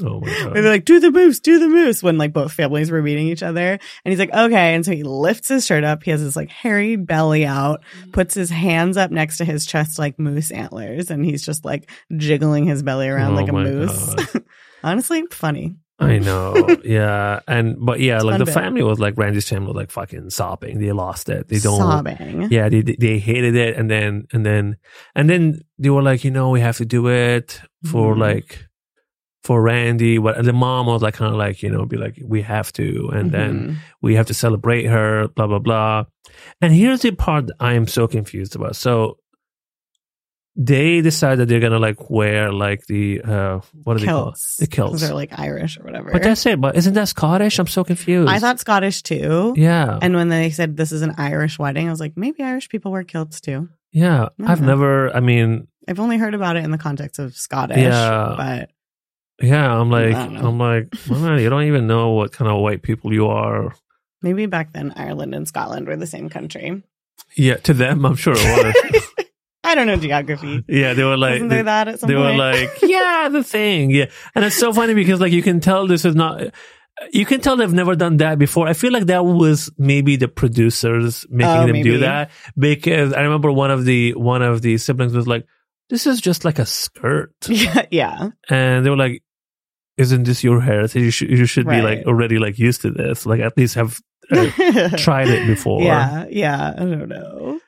Oh my god. they're like, do the moose, do the moose when like both families were meeting each other. And he's like, okay. And so he lifts his shirt up. He has his like hairy belly out, mm. puts his hands up next to his chest like moose antlers. And he's just like jiggling his belly around Oh like a moose. Honestly, funny. I know. Yeah. And, but yeah, It's like the bit. family was like, Randy's family was like fucking sobbing. They lost it. They don't. Sobbing. Yeah, they they hated it, and then and then and then they were like, you know, we have to do it for Mhm. like for Randy. But the mom was like, kind of like, you know, be like, we have to, and then Mhm. we have to celebrate her, blah blah blah. And here's the part that I am so confused about. So they decide that they're gonna like wear like the uh what do they called. The kilts. They're like Irish or whatever. But that's it. But isn't that Scottish? I'm so confused. I thought Scottish too. yeah, And when they said this is an Irish wedding, I was like, maybe Irish people wear kilts too. yeah. I've know. never. I mean, I've only heard about it in the context of Scottish. Yeah. But Yeah, I'm like, i'm like, well, you don't even know what kind of white people you are. maybe back then Ireland and Scotland were the same country. Yeah, to them, I'm sure it was. I don't know geography. yeah, they were like, Wasn't they, that at some they were like, yeah, the thing, yeah, and it's so funny because like you can tell this is not. You can tell they've never done that before. I feel like that was maybe the producers making Oh, them maybe. do that because I remember one of the one of the siblings was like, "This is just like a skirt," yeah, yeah. and they were like, "Isn't this your heritage? You should you should be like already like used to this. Like at least have uh, tried it before." Yeah, yeah. I don't know.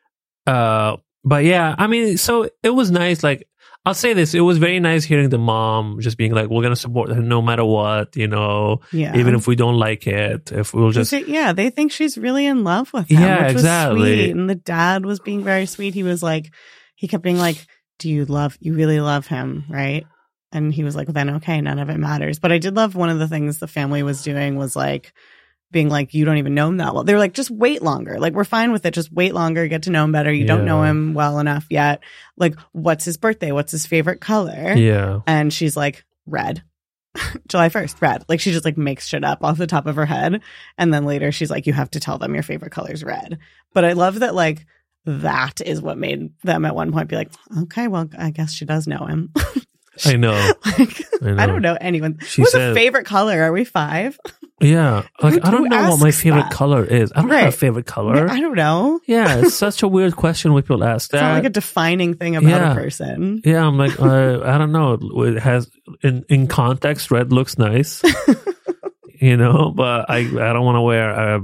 Uh, but yeah, I mean, so it was nice. Like, I'll say this: it was very nice hearing the mom just being like, "We're gonna support her no matter what," you know, Yeah. even if we don't like it. If we'll Just, just, yeah, they think she's really in love with him. Yeah, which was exactly. sweet. And the dad was being very sweet. He was like, he kept being like, "Do you love? You really love him, right?" And he was like, "Well, then okay, none of it matters." But I did love one of the things the family was doing was like being like, "You don't even know him that well." They're like, "Just wait longer. Like we're fine with it. Just wait longer, get to know him better. You don't know him well enough yet. Like, what's his birthday? What's his favorite color?" yeah, And she's like, red. July 1st, red. Like she just like makes shit up off the top of her head. And then later she's like, you have to tell them your favorite color is red. But I love that like that is what made them at one point be like, okay, well, I guess she does know him. I know. like, I know. I don't know anyone. She What's said- a favorite color? Are we five? Yeah, like Who- I don't know what my favorite that? color is. I don't have Right. a favorite color. I don't know. yeah, it's such a weird question when people ask that. It's not like a defining thing about Yeah. a person. yeah, I'm like, uh, I don't know. It has in in context, red looks nice, you know, but I I don't want to wear. Uh,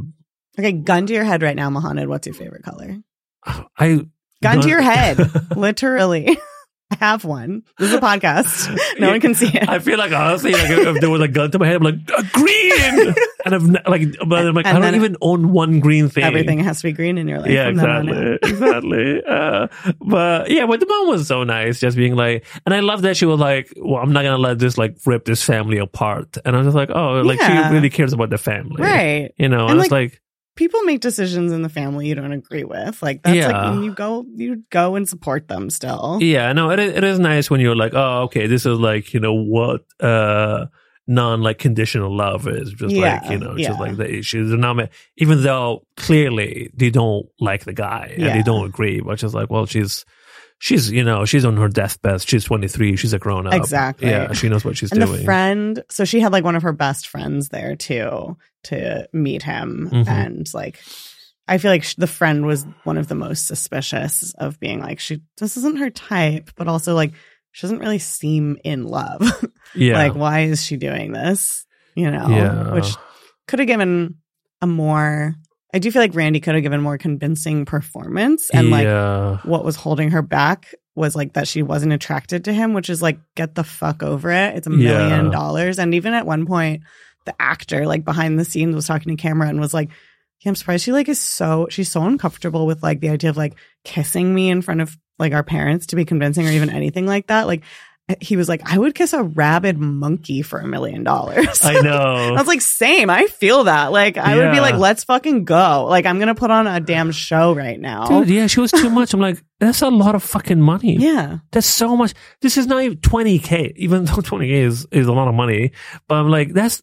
Okay, gun to your head right now, Mohanad. What's your favorite color? I Gun to your head. Literally. I have one. This is a podcast. No Yeah. one can see it. I feel like honestly, like if, there was a gun to my head, I'm like "Uh, green, and I've ne- like, but I'm like, And I don't even own one green thing. Everything has to be green in your life. Yeah, from then on exactly, exactly. Uh, but yeah, but the mom was so nice, just being like, and I love that she was like, "Well, I'm not gonna let this like rip this family apart," and I'm just like, "Oh, like Yeah. she really cares about the family, Right. You know, and, And, it's like, People make decisions in the family you don't agree with. Like that's Yeah. like you go you go and support them still. yeah, no, it is, it is nice when you're like, oh, okay, this is like, you know, what uh non like conditional love is just like you know yeah. just like the issues and not even though clearly they don't like the guy and Yeah. they don't agree but just like well she's she's you know she's on her deathbed she's 23 she's a grown up Exactly. yeah she knows what she's and doing the friend, so she had like one of her best friends there too to meet him, Mhm. and like, I feel like the friend was one of the most suspicious of being like, she this isn't her type, but also like she doesn't really seem in love. yeah like, why is she doing this? You know, yeah which could have given a more. I do feel like Randy could have given more convincing performance, and like what was holding her back was like that she wasn't attracted to him, which is like, get the fuck over it. It's a million Yeah. dollars. And even at one point, the actor, like behind the scenes, was talking to camera and was like, yeah, I'm surprised she like is so she's so uncomfortable with like the idea of like kissing me in front of like our parents to be convincing or even anything like that. Like he was like, I would kiss a rabid monkey for a million dollars. I know I was like, same. I feel that. Like, I would be like, let's fucking go. Like, I'm gonna put on a damn show right now. Dude, yeah, she was too much. I'm like, that's a lot of fucking money. yeah. That's so much. This is not even 20k, even though 20k is, is a lot of money. But I'm like, that's,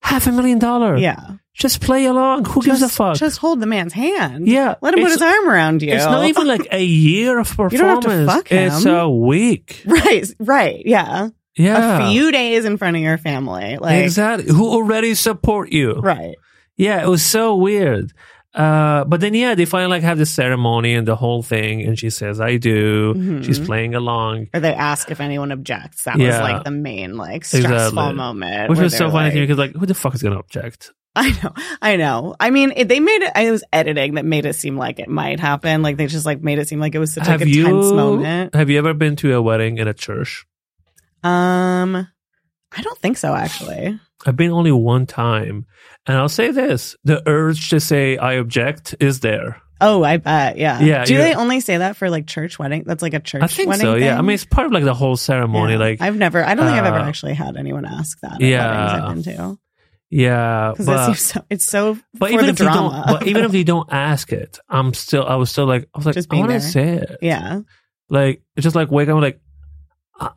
half a million dollar. Yeah. Just play along. Who gives a fuck? just hold the man's hand. yeah. Let him put his arm around you. It's not even like a year of performance. You don't have to fuck him. It's a week. right, right, yeah. Yeah. A few days in front of your family. Like exactly. Who already support you. right. Yeah, it was so weird. Uh, but then yeah, they finally like have this ceremony and the whole thing, and she says, "I do." Mhm. She's playing along, Or they ask if anyone objects. That was like the main like stressful Exactly. moment. which was so funny to me like- because like, who the fuck is gonna object? I know, I know. I mean, it, they made it. It was editing that made it seem like it might happen. Like they just like made it seem like it was such have like a you tense moment. have you ever been to a wedding in a church? Um, I don't think so. Actually, I've been only one time, and I'll say this: the urge to say I object is there. oh, I bet. Yeah. Yeah, Do they only say that for like church wedding? That's like a church. Wedding? I think so. Yeah, I mean it's part of like the whole ceremony. Yeah. Like I've never. I don't think I've ever uh, actually had anyone ask that. At yeah. weddings I've been to yeah, but so. It's so. but even the if you don't, but even if you don't ask it, I'm still. I was still like, I was like, Just I want to say it. yeah. Like it's just like wake up like I,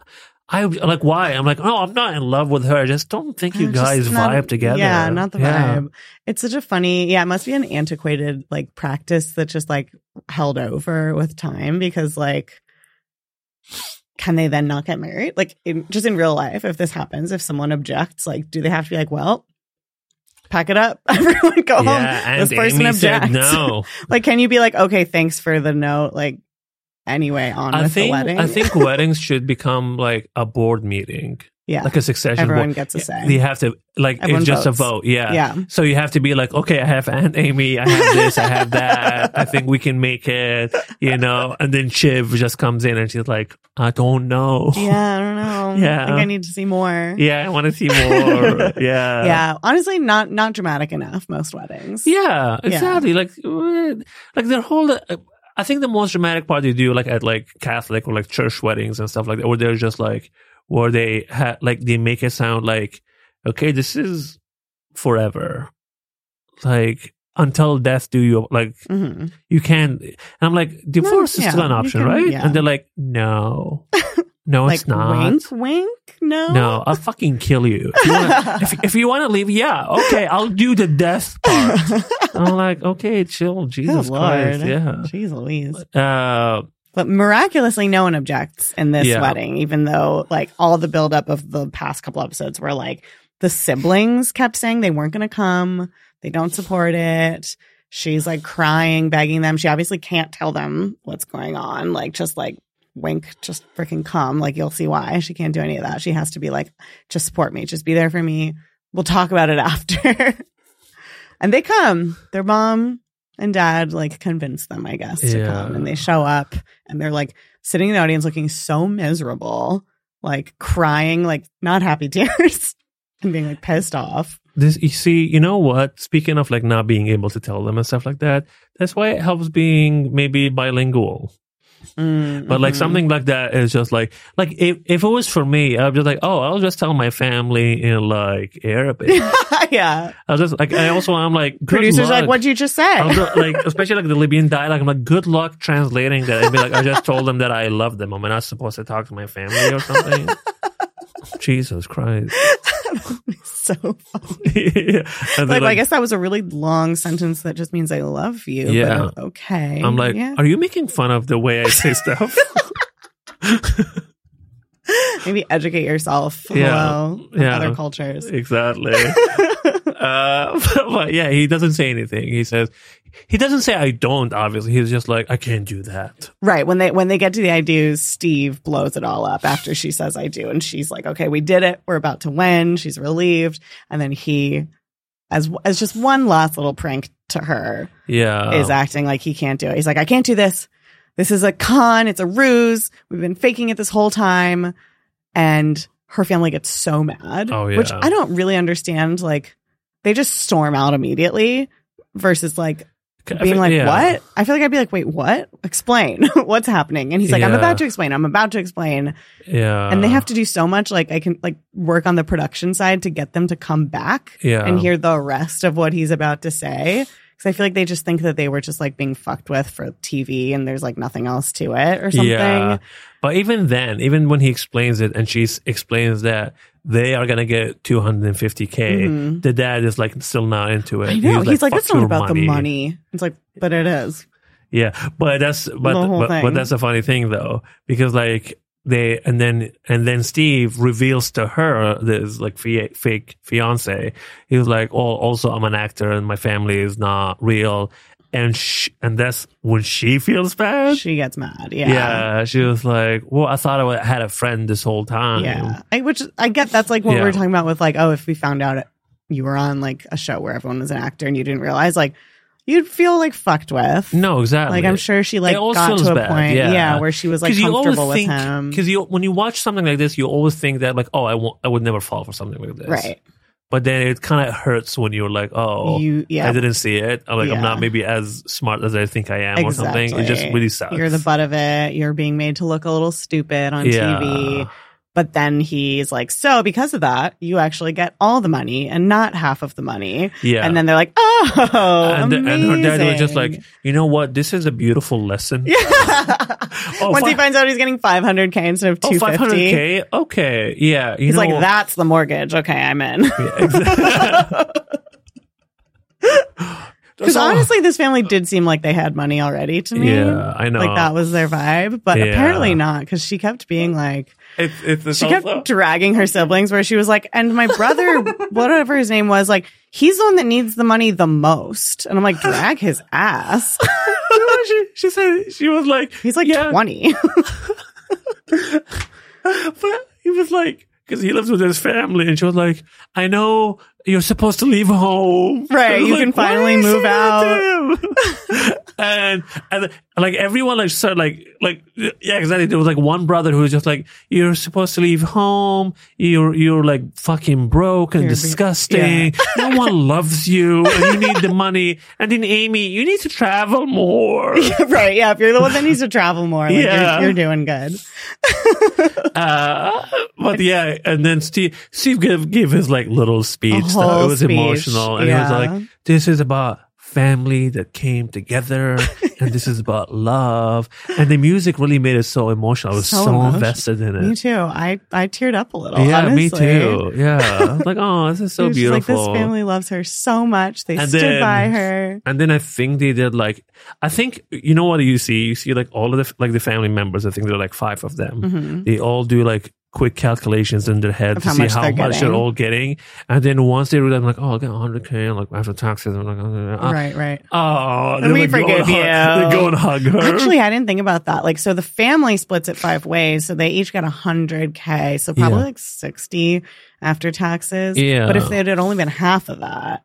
I like why I'm like oh I'm not in love with her I just don't think you guys not- vibe together Yeah, not the Yeah. vibe. It's such a funny, yeah, it must be an antiquated like practice that just like held over with time because like can they then not get married? Like in, just in real life, if this happens, if someone objects, like do they have to be like, well, pack it up, everyone go home. yeah and this person Amy objects. no like, can you be like, okay, thanks for the note, like anyway, on I with think the wedding? I think weddings should become like a board meeting yeah, like a succession everyone board gets a say. you have to like Everyone it's just a vote. Yeah. Yeah, so you have to be like okay I have Aunt Amy I have this I have that I think we can make it you know? And then Shiv just comes in and she's like I don't know. Yeah, I don't know. Yeah. I think I need to see more. yeah I want to see more. Yeah. Yeah. Honestly not not dramatic enough most weddings. Yeah, exactly. Like, uh, like their whole. Uh, I think the most dramatic part they do, like at like Catholic or like church weddings and stuff like that, where they're just like, where they ha- like they make it sound like, okay, this is forever, like until death do you like hmm you can't. And I'm like, divorce yeah, is still an option, can- right? yeah. And they're like, no, no, like it's not. wink wink no No, I'll fucking kill you. If you wanna, if, if you want to leave, yeah, okay, I'll do the death part. I'm like, okay, chill, Jesus Good Christ, Lord. yeah. Jeez Louise. Uh, But miraculously, no one objects in this Yeah. wedding, even though like all the buildup of the past couple episodes were like the siblings kept saying they weren't going to come, they don't support it. She's like crying, begging them. She obviously can't tell them what's going on. Like, just like wink, just freaking come. Like, you'll see why she can't do any of that. She has to be like, just support me, just be there for me. We'll talk about it after. and they come. Their mom and dad like convince them, I guess, to Yeah. come. And they show up and they're like sitting in the audience looking so miserable, like crying, like not happy tears and being like pissed off. this, you see, you know what? Speaking of like not being able to tell them and stuff like that, that's why it helps being maybe bilingual. Mm, But like mhm. something like that is just like, like if, if it was for me, I'd be like, oh, I'll just tell my family in like Arabic. yeah. I'll just like, I also, I'm like, Producers are like, what'd you just say? I'll go, like especially like the Libyan dialect. I'm like, good luck translating that. I'd be like, I just told them that I love them. Am I not supposed to talk to my family or something? Jesus Christ! so funny. Yeah. Like, then, I guess that was a really long sentence that just means I love you. but Yeah. okay. I'm like, yeah. are you making fun of the way I say stuff? maybe educate yourself. Yeah. Hello. Yeah. Other cultures. exactly. Uh, but yeah, he doesn't say anything. He says he doesn't say I don't. Obviously, he's just like I can't do that. Right. When they when they get to the I do, Steve blows it all up after she says I do. And she's like, Okay, we did it. We're about to win. She's relieved. And then he as as just one last little prank to her Yeah, is acting like he can't do it. He's like, I can't do this. This is a con, it's a ruse. We've been faking it this whole time. And her family gets so mad. Oh, yeah. Which I don't really understand. Like they just storm out immediately versus like being like, Yeah. what? I feel like I'd be like, wait, what? Explain what's happening. And he's like, I'm about to explain. I'm about to explain. Yeah, and they have to do so much. Like, I can like work on the production side to get them to come back Yeah, and hear the rest of what he's about to say. Because I feel like they just think that they were just like being fucked with for TV and there's like nothing else to it or something. Yeah. But even then, even when he explains it and she explains that they are gonna get 250k, the dad is like still not into it. Mm-hmm. I know. He's, like, "Fuck it's not about the money. It's like, but it is. Yeah, but that's but but, but that's a funny thing though because like they and then and then Steve reveals to her this like fake fake fiance. He was like, "Oh, also I'm an actor and my family is not real." And sh- and that's when she feels bad. She gets mad. yeah. Yeah. she was like, "Well, I thought I had a friend this whole time." Yeah. I, which I get that's like what we Yeah. were talking about with like, oh, if we found out you were on like a show where everyone was an actor and you didn't realize, like, you'd feel like fucked with. No, exactly. Like I'm sure she like It always got feels to a bad, point, yeah. yeah. where she was like you always comfortable with think him. because you when you watch something like this, you always think that like, "Oh, I won't, I would never fall for something like this." Right. But then it kind of hurts when you're like, oh, You yeah. I didn't see it. I'm like, I'm not maybe as smart as I think I am or something. It just Exactly. really sucks. You're the butt of it. You're being made to look a little stupid on Yeah. TV. But then he's like, so because of that, you actually get all the money and not half of the money. Yeah. And then they're like, oh, and, and her dad was just like, you know what? This is a beautiful lesson. Yeah. Oh, Once he finds out he's getting 500k instead of Oh, 250, 500k? Okay. Yeah. You he's know, like, that's the mortgage. Okay, I'm in. Because honestly, this family did seem like they had money already to me. Yeah, I know. Like that was their vibe, but Yeah. apparently not because she kept being like, It's, it's, it's she kept also- dragging her siblings where she was like, and my brother, whatever his name was, like, he's the one that needs the money the most. And I'm like, drag his ass. she, she said, she was like, He's like yeah, 20. but he was like, because he lives with his family, and she was like, "I know you're supposed to leave home, Right, you can finally move out." That to him?" and and like everyone like started like like yeah exactly. There was like one brother who was just like, "You're supposed to leave home. You're you're like fucking broke and You're be- disgusting. no one loves you, and you need the money. And then Amy, you need to travel more." right. Yeah. If you're the one that needs to travel more, like, Yeah. you're, you're doing good. Uh, but yeah, and then Steve Steve gave gave his like little speech. That it was speech, emotional, and it was like, "This is about family that came together, and this is about love." And the music really made it so emotional. I was So so, invested in it. Me too. I, I teared up a little. Yeah, me too. Yeah, like, "Oh, this is so It was just beautiful." Like this family loves her so much. They And stood then- by her. And then I think they did like I think you know what you see you see like all of the like the family members. I think there are like five of them. Mhm. They all do like quick calculations in their head Of to how see much how they're much they're getting. all getting. And then once they realize, I'm like, oh, I get 100k, like after taxes, I'm like, uh, right, right. oh, we they and forgive hug- They go and hug her. Actually, I didn't think about that. Like, so the family splits it five ways. So they each got a hundred K. So probably Yeah. like 60 after taxes. Yeah. But if it had only been half of that,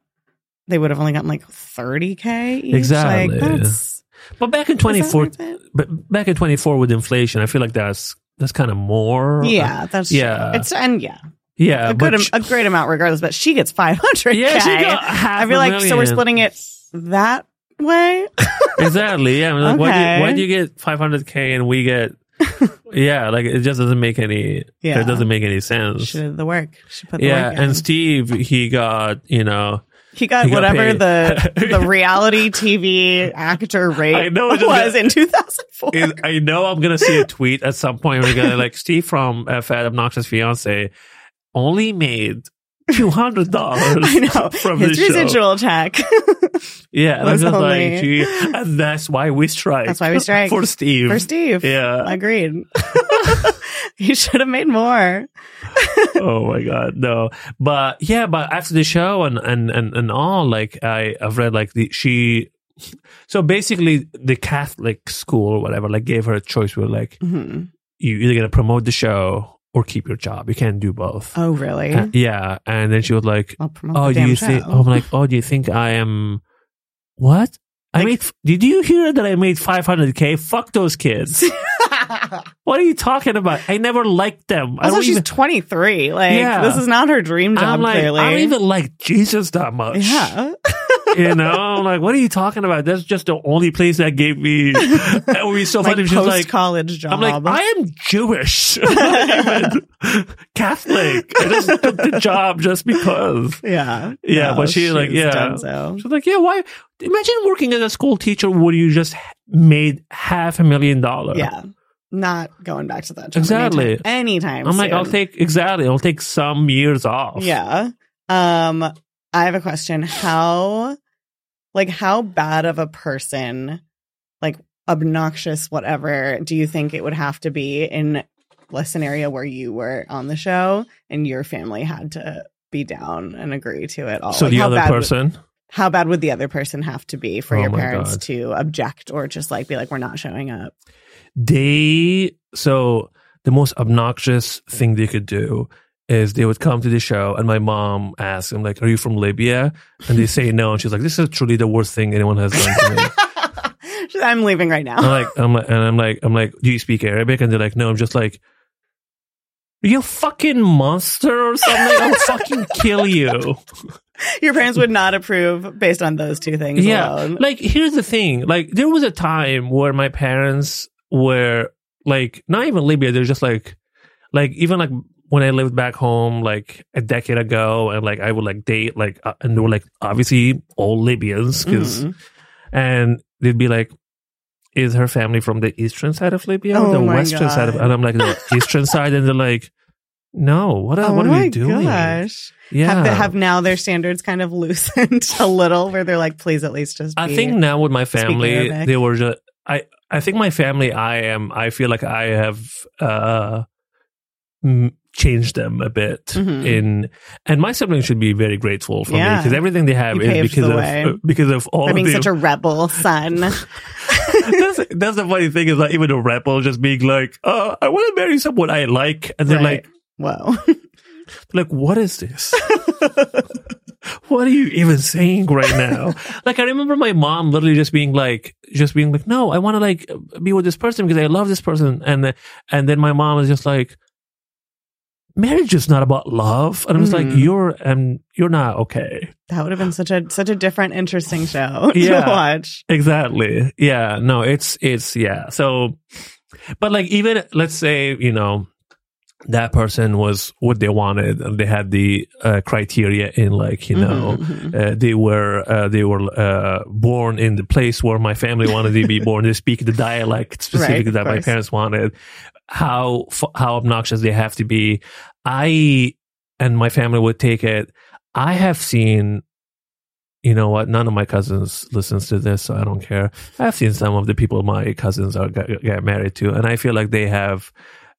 they would have only gotten like 30K each. Exactly. Like, that's, but back in 24, but back in 24 with inflation, I feel like that's that's kind of more. Uh, yeah, that's Yeah. True. It's and yeah, yeah, a good, am- a great amount regardless. But she gets 500K. yeah, she got. I feel like so we're splitting it that way. exactly. Yeah, like, why, do you, why do you get 500k and we get? yeah, like it just doesn't make any. Yeah. it doesn't make any sense. She did the work. She put the Yeah, work in. and Steve, he got you know. He got He got whatever paid. the the reality TV actor rate I know, it's just was in 2004. is- I know I'm gonna see a tweet at some point. Where we're gonna like Steve from uh, Fat Obnoxious Fiance only made two hundred dollars. I know from his this show. residual check. Yeah, and I'm was just only- like, gee, and that's why we strike. That's why we strike. for Steve. for Steve. Yeah. agreed. he should have made more. oh my god, no. But yeah, but after the show and and and, and all, like I I've read like the she. So basically, the Catholic school or whatever, like, gave her a choice. Where like, Mhm. you either gonna promote the show or keep your job. You can't do both. Oh, really? Uh, yeah, and then she was like, "Oh, do you think?" I'm like, "Oh, do you think I am what?" I Like- made. Did you hear that I made 500k? Fuck those kids. what are you talking about? I never liked them. I also, she's even. 23. Like, Yeah. this is not her dream job, I'm like, clearly. I don't even like Jesus that much. yeah. you know, I'm like, what are you talking about? That's just the only place that gave me. It would be so funny. like if she's like, college job. I'm like, I am Jewish, I'm not even Catholic. I just took the job just because. yeah, Yeah, No, but she, like, she's yeah. so. She's like, yeah, why? Imagine working as a school teacher where you just made half a million dollars. Yeah, not going back to that job Exactly. anytime, anytime I'm like, I'll take exactly. I'll take some years off. Yeah. Um, I have a question. How, like, how bad of a person, like, obnoxious, whatever, do you think it would have to be in a scenario where you were on the show and your family had to be down and agree to it all? So Like, the other bad would- person. how bad would the other person have to be for Oh your parents God. to object or just like be like, we're not showing up? They so the most obnoxious thing they could do is they would come to the show and my mom asks them like are you from libya? And they say no. And she's like this is truly the worst thing anyone has done to me. I'm leaving right now. i'm like i'm like and i'm like i'm like do you speak arabic? And they're like no. I'm just like are you a fucking monster or something? I'll fucking kill you. Your parents would not approve based on those two things yeah. alone. like here's the thing. Like there was a time where my parents were like not even libya they're just like like even like when i lived back home like a decade ago and like i would like date like uh, and they were like obviously all libyans because Mhm. and they'd be like is her family from the eastern side of libya or Oh the western side of and i'm like the eastern side and they're like no what, are oh what are we doing gosh. yeah Have, they, have now their standards kind of loosened a little where they're like, please at least just be. I think now with my family, they were just. I I think my family. I am. I feel like I have uh m- changed them a bit Mhm. in, and my siblings should be very grateful for me because everything they have You is because of uh, because of all for being the. such a rebel son. that's, that's the funny thing is like even a rebel just being like, oh, I want to marry someone I like, and they're Right. like, Whoa. like what is this? What are you even saying right now? like I remember my mom literally just being like, just being like, no, I want to like be with this person because I love this person, and then- and then my mom is just like, marriage is not about love, and I was like, Mhm. you're and you're not okay. that would have been such a such a different, interesting show Yeah. to watch. Exactly. Yeah. No, it's, it's, yeah. So, but like, even let's say, you know, that person was what they wanted and they had the uh, criteria in like, you know, Mhm, mhm. uh, they were, uh, they were, uh, born in the place where my family wanted to be born. They speak the dialect specifically Right, that my parents wanted. How, f- how obnoxious they have to be. I, and my family would take it. I have seen you know what? None of my cousins listens to this, so I don't care. I've seen some of the people my cousins are get, get married to, and I feel like they have,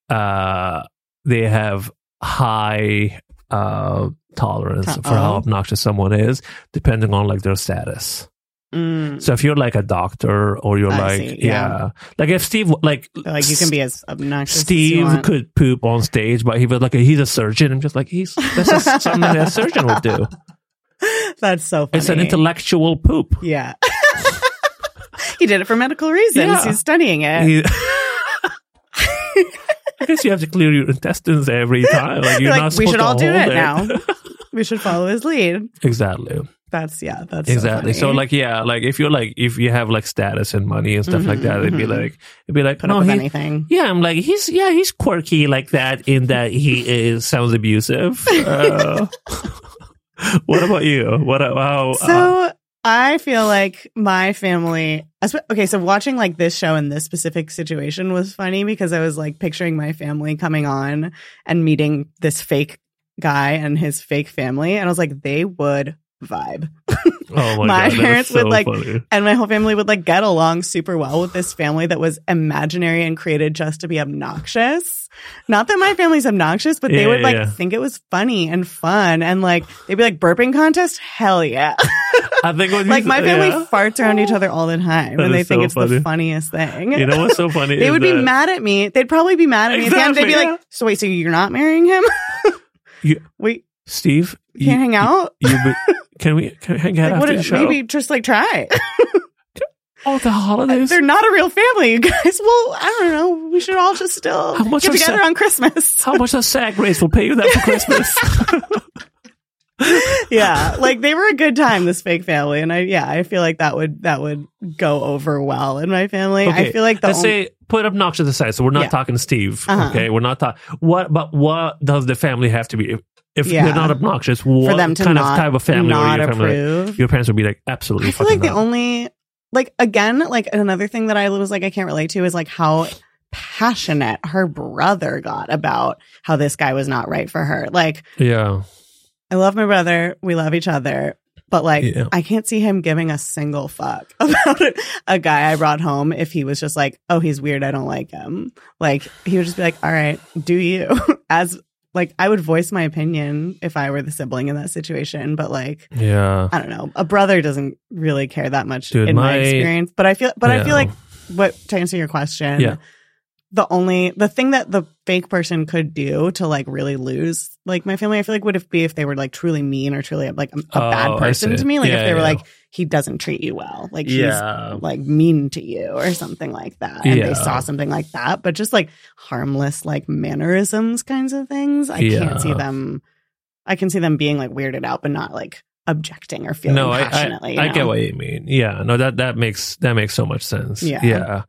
uh, they have high uh tolerance Uh-oh. for how obnoxious someone is, depending on like their status. Mm. So if you're like a doctor or you're I like, see, yeah. yeah. like if Steve, like, Like you can be as obnoxious. Steve could poop on stage, but he was like, he's a surgeon. I'm just like, he's this is something that a surgeon would do. That's so funny. It's an intellectual poop. Yeah. he did it for medical reasons. Yeah. He's studying it. He- I guess you have to clear your intestines every time. Like you're You're not like, we should all do it now. we should follow his lead. exactly, That's yeah. That's exactly. So, So, like, yeah, like if you're like if you have like status and money and stuff like Mhm, that, it'd be mhm. like it'd be like put no, he- anything. yeah, I'm like he's yeah he's quirky like that in that he is sounds abusive. Uh, what about you? What how? uh, So I feel like my family. Okay, so watching like this show in this specific situation was funny because I was like picturing my family coming on and meeting this fake guy and his fake family, and I was like, they would vibe. oh my, my God, parents so would, like, funny. and my whole family would like get along super well with this family that was imaginary and created just to be obnoxious. Not that my family's obnoxious, but they would like yeah. think it was funny and fun and like they'd be like burping contest. Hell yeah. I think what like my family yeah. farts around each other all the time That and they think so it's funny. the funniest thing. You know what's so funny? they would be that mad at me. They'd probably be mad at me. At the end, they'd be Exactly, like, so wait, so you're not marrying him? You- Wait, Steve, can't hang out? You, you, can we can we hang out Like, after if- the show? maybe just like try. oh, the holidays. They're not a real family, you guys. Well, I don't know. We should all just still How much get together sa- on Christmas. How much does SAG race will pay you that for Christmas? yeah, like they were a good time, this fake family, and I yeah, I feel like that would that would go over well in my family. I feel like the let's only- say put obnoxious aside. So we're not Yeah. talking Steve. Uh-huh. Okay, we're not talking what. But what does the family have to be? If, if Yeah. they're not obnoxious, what for them to kind not of type of family not your family? Your parents would be like, absolutely. I feel like the only like again like another thing that I was like I can't relate to is like how passionate her brother got about how this guy was not right for her. Like yeah, I love my brother, we love each other, but like Yeah. I can't see him giving a single fuck about a guy I brought home if he was just like, "Oh, he's weird, I don't like him." Like he would just be like, "All right, do you?" As like I would voice my opinion if I were the sibling in that situation, but like yeah. I don't know. A brother doesn't really care that much Dude, in my, my- experience. But I feel but I feel like what to answer your question, Yeah. The only the thing that the fake person could do to like really lose like my family, I feel like would it be if they were like truly mean or truly like a, a Oh, bad person to me. Like Yeah, if they were yeah. like he doesn't treat you well, like he's like mean to you or something like that. And Yeah. they saw something like that, but just like harmless like mannerisms kinds of things. I can't see them I can see them being like weirded out but not like objecting or feeling no, passionately. I, I you get what you mean. Yeah, no, that that makes that makes so much sense. Yeah. yeah,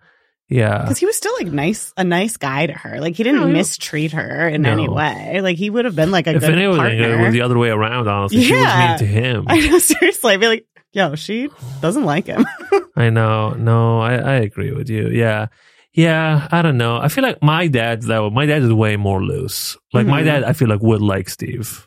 yeah. Because he was still like nice, a nice guy to her. Like he didn't Yeah, yeah. mistreat her in any way. Like he would have been like a If good anything, partner. it was the other way around. Honestly, she was mean to him. I know, seriously. I'd be like, yo, she doesn't like him. I know. No, I, I agree with you. Yeah. Yeah. I don't know. I feel like my dad, though, my dad is way more loose. Like, my Mhm. dad, I feel like would like Steve.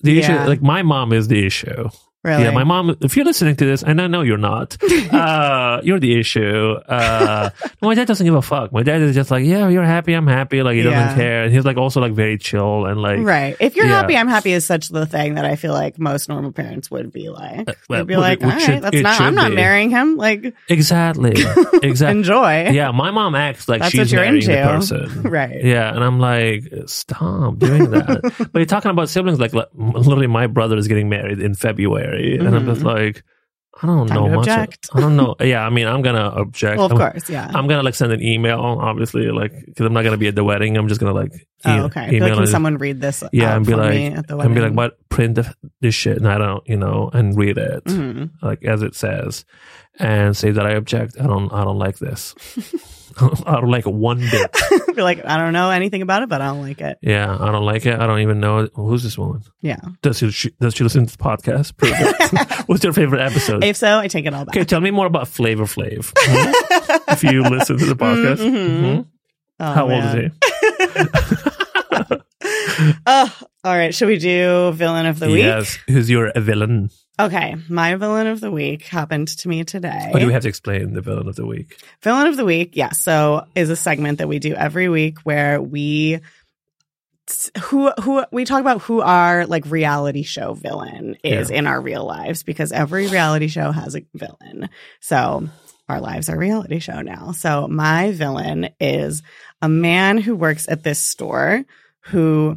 The Yeah. issue, like, my mom is the issue. Really? Yeah. My mom, if you're listening to this, and I know you're not, uh, you're the issue. Uh, my dad doesn't give a fuck. My dad is just like, yeah, you're happy. I'm happy. Like, he Yeah. doesn't care. And he's like, also, like, very chill and like, right. If you're Yeah. happy, I'm happy is such the thing that I feel like most normal parents would be like. Uh, well, They'd be well, like, all right, should- that's not, I'm not be. marrying him. Like, exactly. Exactly. enjoy. yeah. My mom acts like That's she's marrying the person. Right. Yeah, and I'm like, stop doing that. but you're talking about siblings, like, like, literally, my brother is getting married in February, and I'm just Mhm. like, I don't Time know much. object. I don't know. Yeah, I mean, I'm gonna object. Well, of I'm, course. Yeah. I'm gonna like send an email, obviously, like because I'm not gonna be at the wedding. I'm just gonna like, oh, e- okay. I feel email like, can someone read this Yeah, and be like- me at the and be like, what? Print this shit, and I don't, you know, and read it Mhm. like as it says, and say that I object. I don't, I don't like this. I don't like it one bit. be like, I don't know anything about it, but I don't like it. Yeah, I don't like it. I don't even know who's this woman. Yeah. Does she does she listen to the podcast? What's your favorite episode? If so, I take it all back. Okay, tell me more about Flavor Flav. Mhm. if you listen to the podcast, Mhm. Mhm. Oh, how man. old is he? Oh, all right. Should we do villain of the he? week? Yes. Who's your villain? Okay. My villain of the week happened to me today. Or do we have to explain the villain of the week? Villain of the week, yeah. So is a segment that we do every week where we who who we talk about who our like reality show villain is Yeah. in our real lives because every reality show has a villain. So our lives are reality show now. So my villain is a man who works at this store who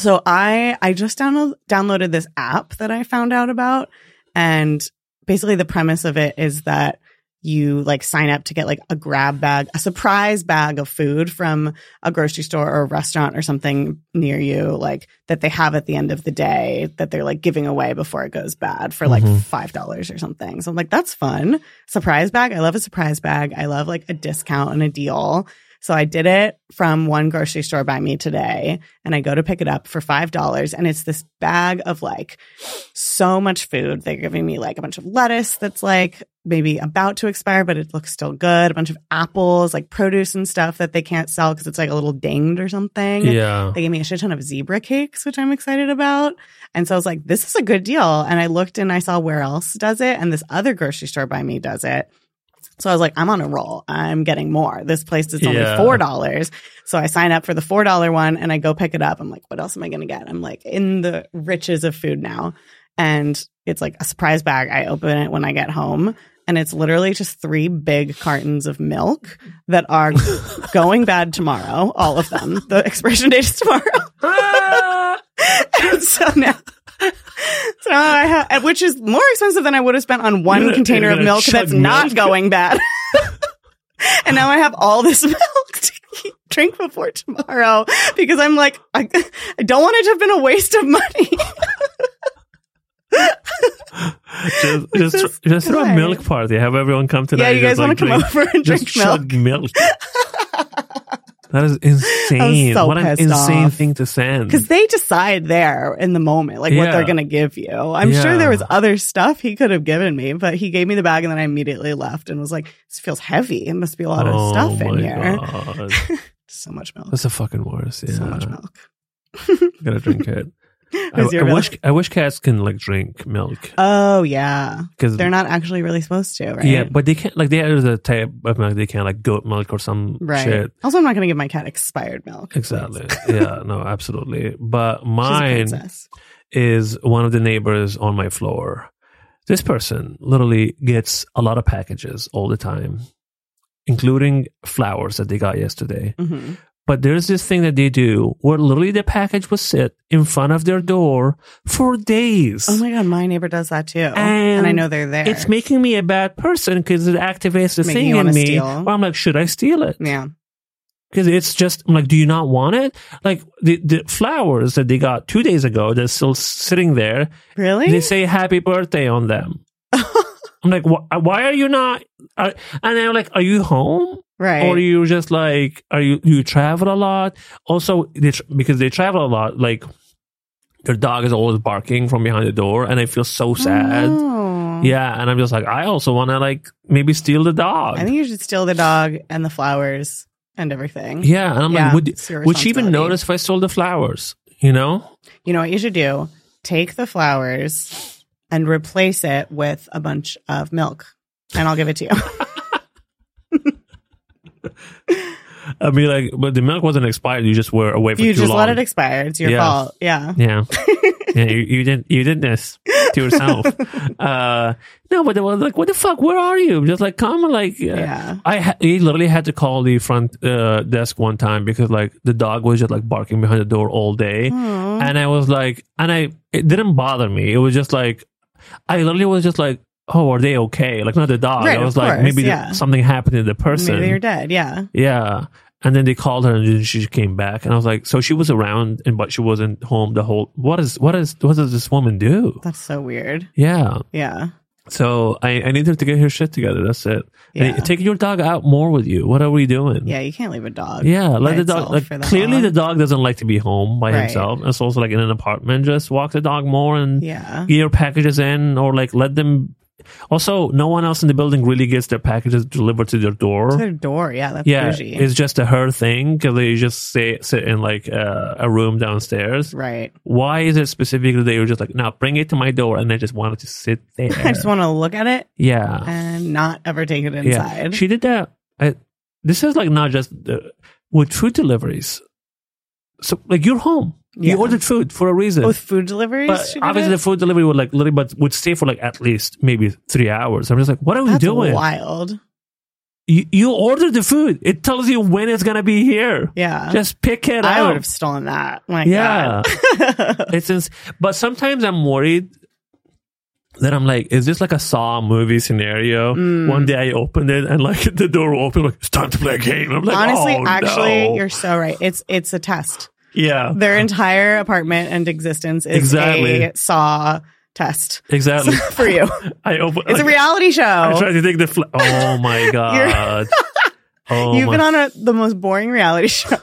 so I I just download, downloaded this app that I found out about and basically the premise of it is that you like sign up to get like a grab bag, a surprise bag of food from a grocery store or a restaurant or something near you, like that they have at the end of the day that they're like giving away before it goes bad for like Mhm. $5 or something. So I'm like, that's fun. Surprise bag. I love a surprise bag. I love like a discount and a deal. So I did it from one grocery store by me today and I go to pick it up for $5 and it's this bag of like so much food. They're giving me like a bunch of lettuce that's like maybe about to expire, but it looks still good. A bunch of apples, like produce and stuff that they can't sell because it's like a little dinged or something. Yeah. They gave me a shit ton of zebra cakes, which I'm excited about. And so I was like, this is a good deal. And I looked and I saw where else does it. And this other grocery store by me does it. So I was like, I'm on a roll. I'm getting more. This place is only Yeah. $4. So I sign up for the $4 one and I go pick it up. I'm like, what else am I going to get? I'm like in the riches of food now. And it's like a surprise bag. I open it when I get home and it's literally just three big cartons of milk that are going bad tomorrow. All of them. The expiration date is tomorrow. and so now, so I have, uh, which is more expensive than I would have spent on one container of milk that's not going bad. and now I have all this milk to drink before tomorrow because I'm like, I, I don't want it to have been a waste of money. just just, Just just throw a milk party. Have everyone come tonight. yeah, you guys want like, to come drink- over and just drink milk? chug milk. That is insane. so what an insane off. thing to send. Because they decide there in the moment, like what they're going to give you. I'm sure there was other stuff he could have given me, but he gave me the bag and then I immediately left and was like, this feels heavy. It must be a lot of oh stuff in here. So much milk. That's the fucking worst. Yeah. So much milk. Gotta drink it. I, I wish I wish cats can like drink milk Oh, yeah. because They're not actually really supposed to, right? Yeah, but they can't like there's a type of milk they can't like goat milk or some Right. shit. Also, I'm not going to give my cat expired milk. Exactly. yeah, no, absolutely. But mine is one of the neighbors on my floor. This person literally gets a lot of packages all the time, including flowers that they got yesterday. Mhm. But there's this thing that they do where literally the package will sit in front of their door for days. Oh my God, my neighbor does that too. And, And I know they're there. it's making me a bad person because it activates the Making thing in me. steal. Where I'm like, should I steal it? yeah. Because it's just I'm like, do you not want it? Like the the flowers that they got two days ago, that's still sitting there. Really? They say happy birthday on them. I'm like, wh- why are you not? Are, and they're like, are you home? Right. Or you just like, are you you travel a lot? Also, they, tr- because they travel a lot, like their dog is always barking from behind the door, and I feel so sad. Oh. Yeah, and I'm just like, I also want to like maybe steal the dog. I think you should steal the dog and the flowers and everything. yeah, and I'm Yeah, like, would would she even notice if I stole the flowers? You know? You know what you should do? Take the flowers and replace it with a bunch of milk, and I'll give it to you. I mean, like, but the milk wasn't expired. You just were away for you too just long. let it expire. It's your Yeah. fault. Yeah. Yeah, yeah. You, you didn't. You did this to yourself. uh, no, but they were like, "What the fuck? Where are you?" Just like, come, like, uh, Yeah. I ha- he literally had to call the front uh, desk one time because like the dog was just like barking behind the door all day, Aw. and I was like, and I it didn't bother me. It was just like, I literally was just like, oh, are they okay? Like not the dog. Right, I was like, course, maybe yeah. something happened to the person. Maybe you're dead. Yeah. Yeah. And then they called her and then she came back and I was like, so she was around and but she wasn't home the whole what is what is what does this woman do? That's so weird. Yeah. Yeah. So I, I need her to get her shit together. That's it. And Yeah. take your dog out more with you. What are we doing? Yeah. You can't leave a dog. Yeah, let the dog. Like clearly, long. the dog doesn't like to be home by Right. himself. It's also like in an apartment. Just walk the dog more and Yeah. get your packages in, or like let them. Also, no one else in the building really gets their packages delivered to their door. To their door. Yeah. That's yeah, bougie. it's just a her thing because they just say, sit in like uh, a room downstairs. right. Why is it specifically they were just like, now bring it to my door, and they just wanted to sit there? I just want to look at it yeah, and not ever take it yeah. inside. She did that. I, this is like not just the, with food deliveries. So like you're home, Yeah. you ordered food for a reason. With food deliveries, but obviously, the food delivery would like literally, but would stay for like at least maybe three hours. I'm just like, what are we doing? wild. You, you ordered the food. It tells you when it's gonna be here. Yeah. Just pick it I up. I would have stolen that. My Yeah. God. It's ins- but sometimes I'm worried that I'm like, is this like a Saw movie scenario? Mm. One day I opened it and like the door opened, like it's time to play a game. I'm like, Honestly, oh, actually, no. you're so right. It's it's a test. Yeah, Their entire apartment and existence is Exactly. a saw test exactly. for you. I open. It's a reality I show. tried to take the. Fl- oh my god. oh You've my. been on a, the most boring reality show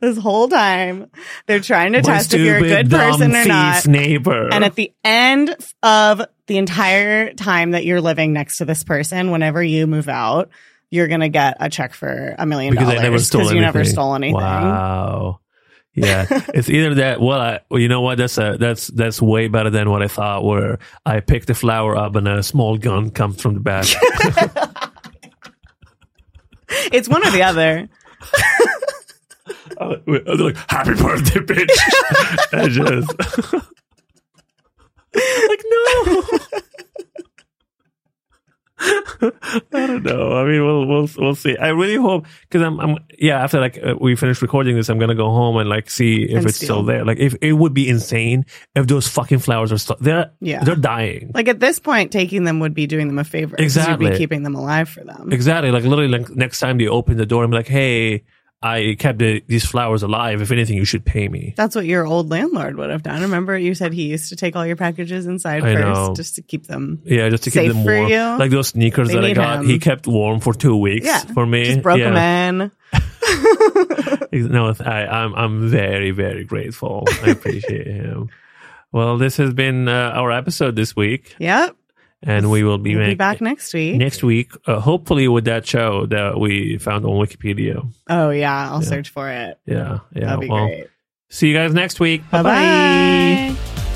this whole time. They're trying to my test if you're a good person or not. Neighbor. And at the end of the entire time that you're living next to this person, whenever you move out, you're gonna get a check for a million because dollars I never stole because anything. you never stole anything. Wow. Yeah, it's either that. Well, I, well, you know what? That's a, that's that's way better than what I thought. Where I picked the flower up and a small gun comes from the back. It's one or the other. Uh, they're like, "Happy birthday, bitch!" I just like no. I don't know. I mean, we'll we'll we'll see. I really hope because I'm I'm yeah. After like uh, we finish recording this, I'm gonna go home and like see if And it's still there. Like if it would be insane if those fucking flowers are still they're Yeah. they're dying. Like at this point, taking them would be doing them a favor. Exactly. You'd be keeping them alive for them. Exactly. Like literally, like next time you open the door, I'm like, hey, I kept the, these flowers alive. If anything, you should pay me. That's what your old landlord would have done. Remember, you said he used to take all your packages inside I first know. just to keep them. Yeah, just to keep them warm. Like those sneakers They that I got, him. he kept warm for two weeks Yeah, for me. Just broke yeah. them in. No, I, I'm I'm very very grateful. I appreciate him. Well, this has been uh, our episode this week, Yep. And we will be, We'll be back next week. next week. Uh, hopefully, with that show that we found on Wikipedia. Oh, yeah. I'll Yeah. search for it. Yeah, yeah. That'd be well, great. see you guys next week. Bye Bye bye. bye.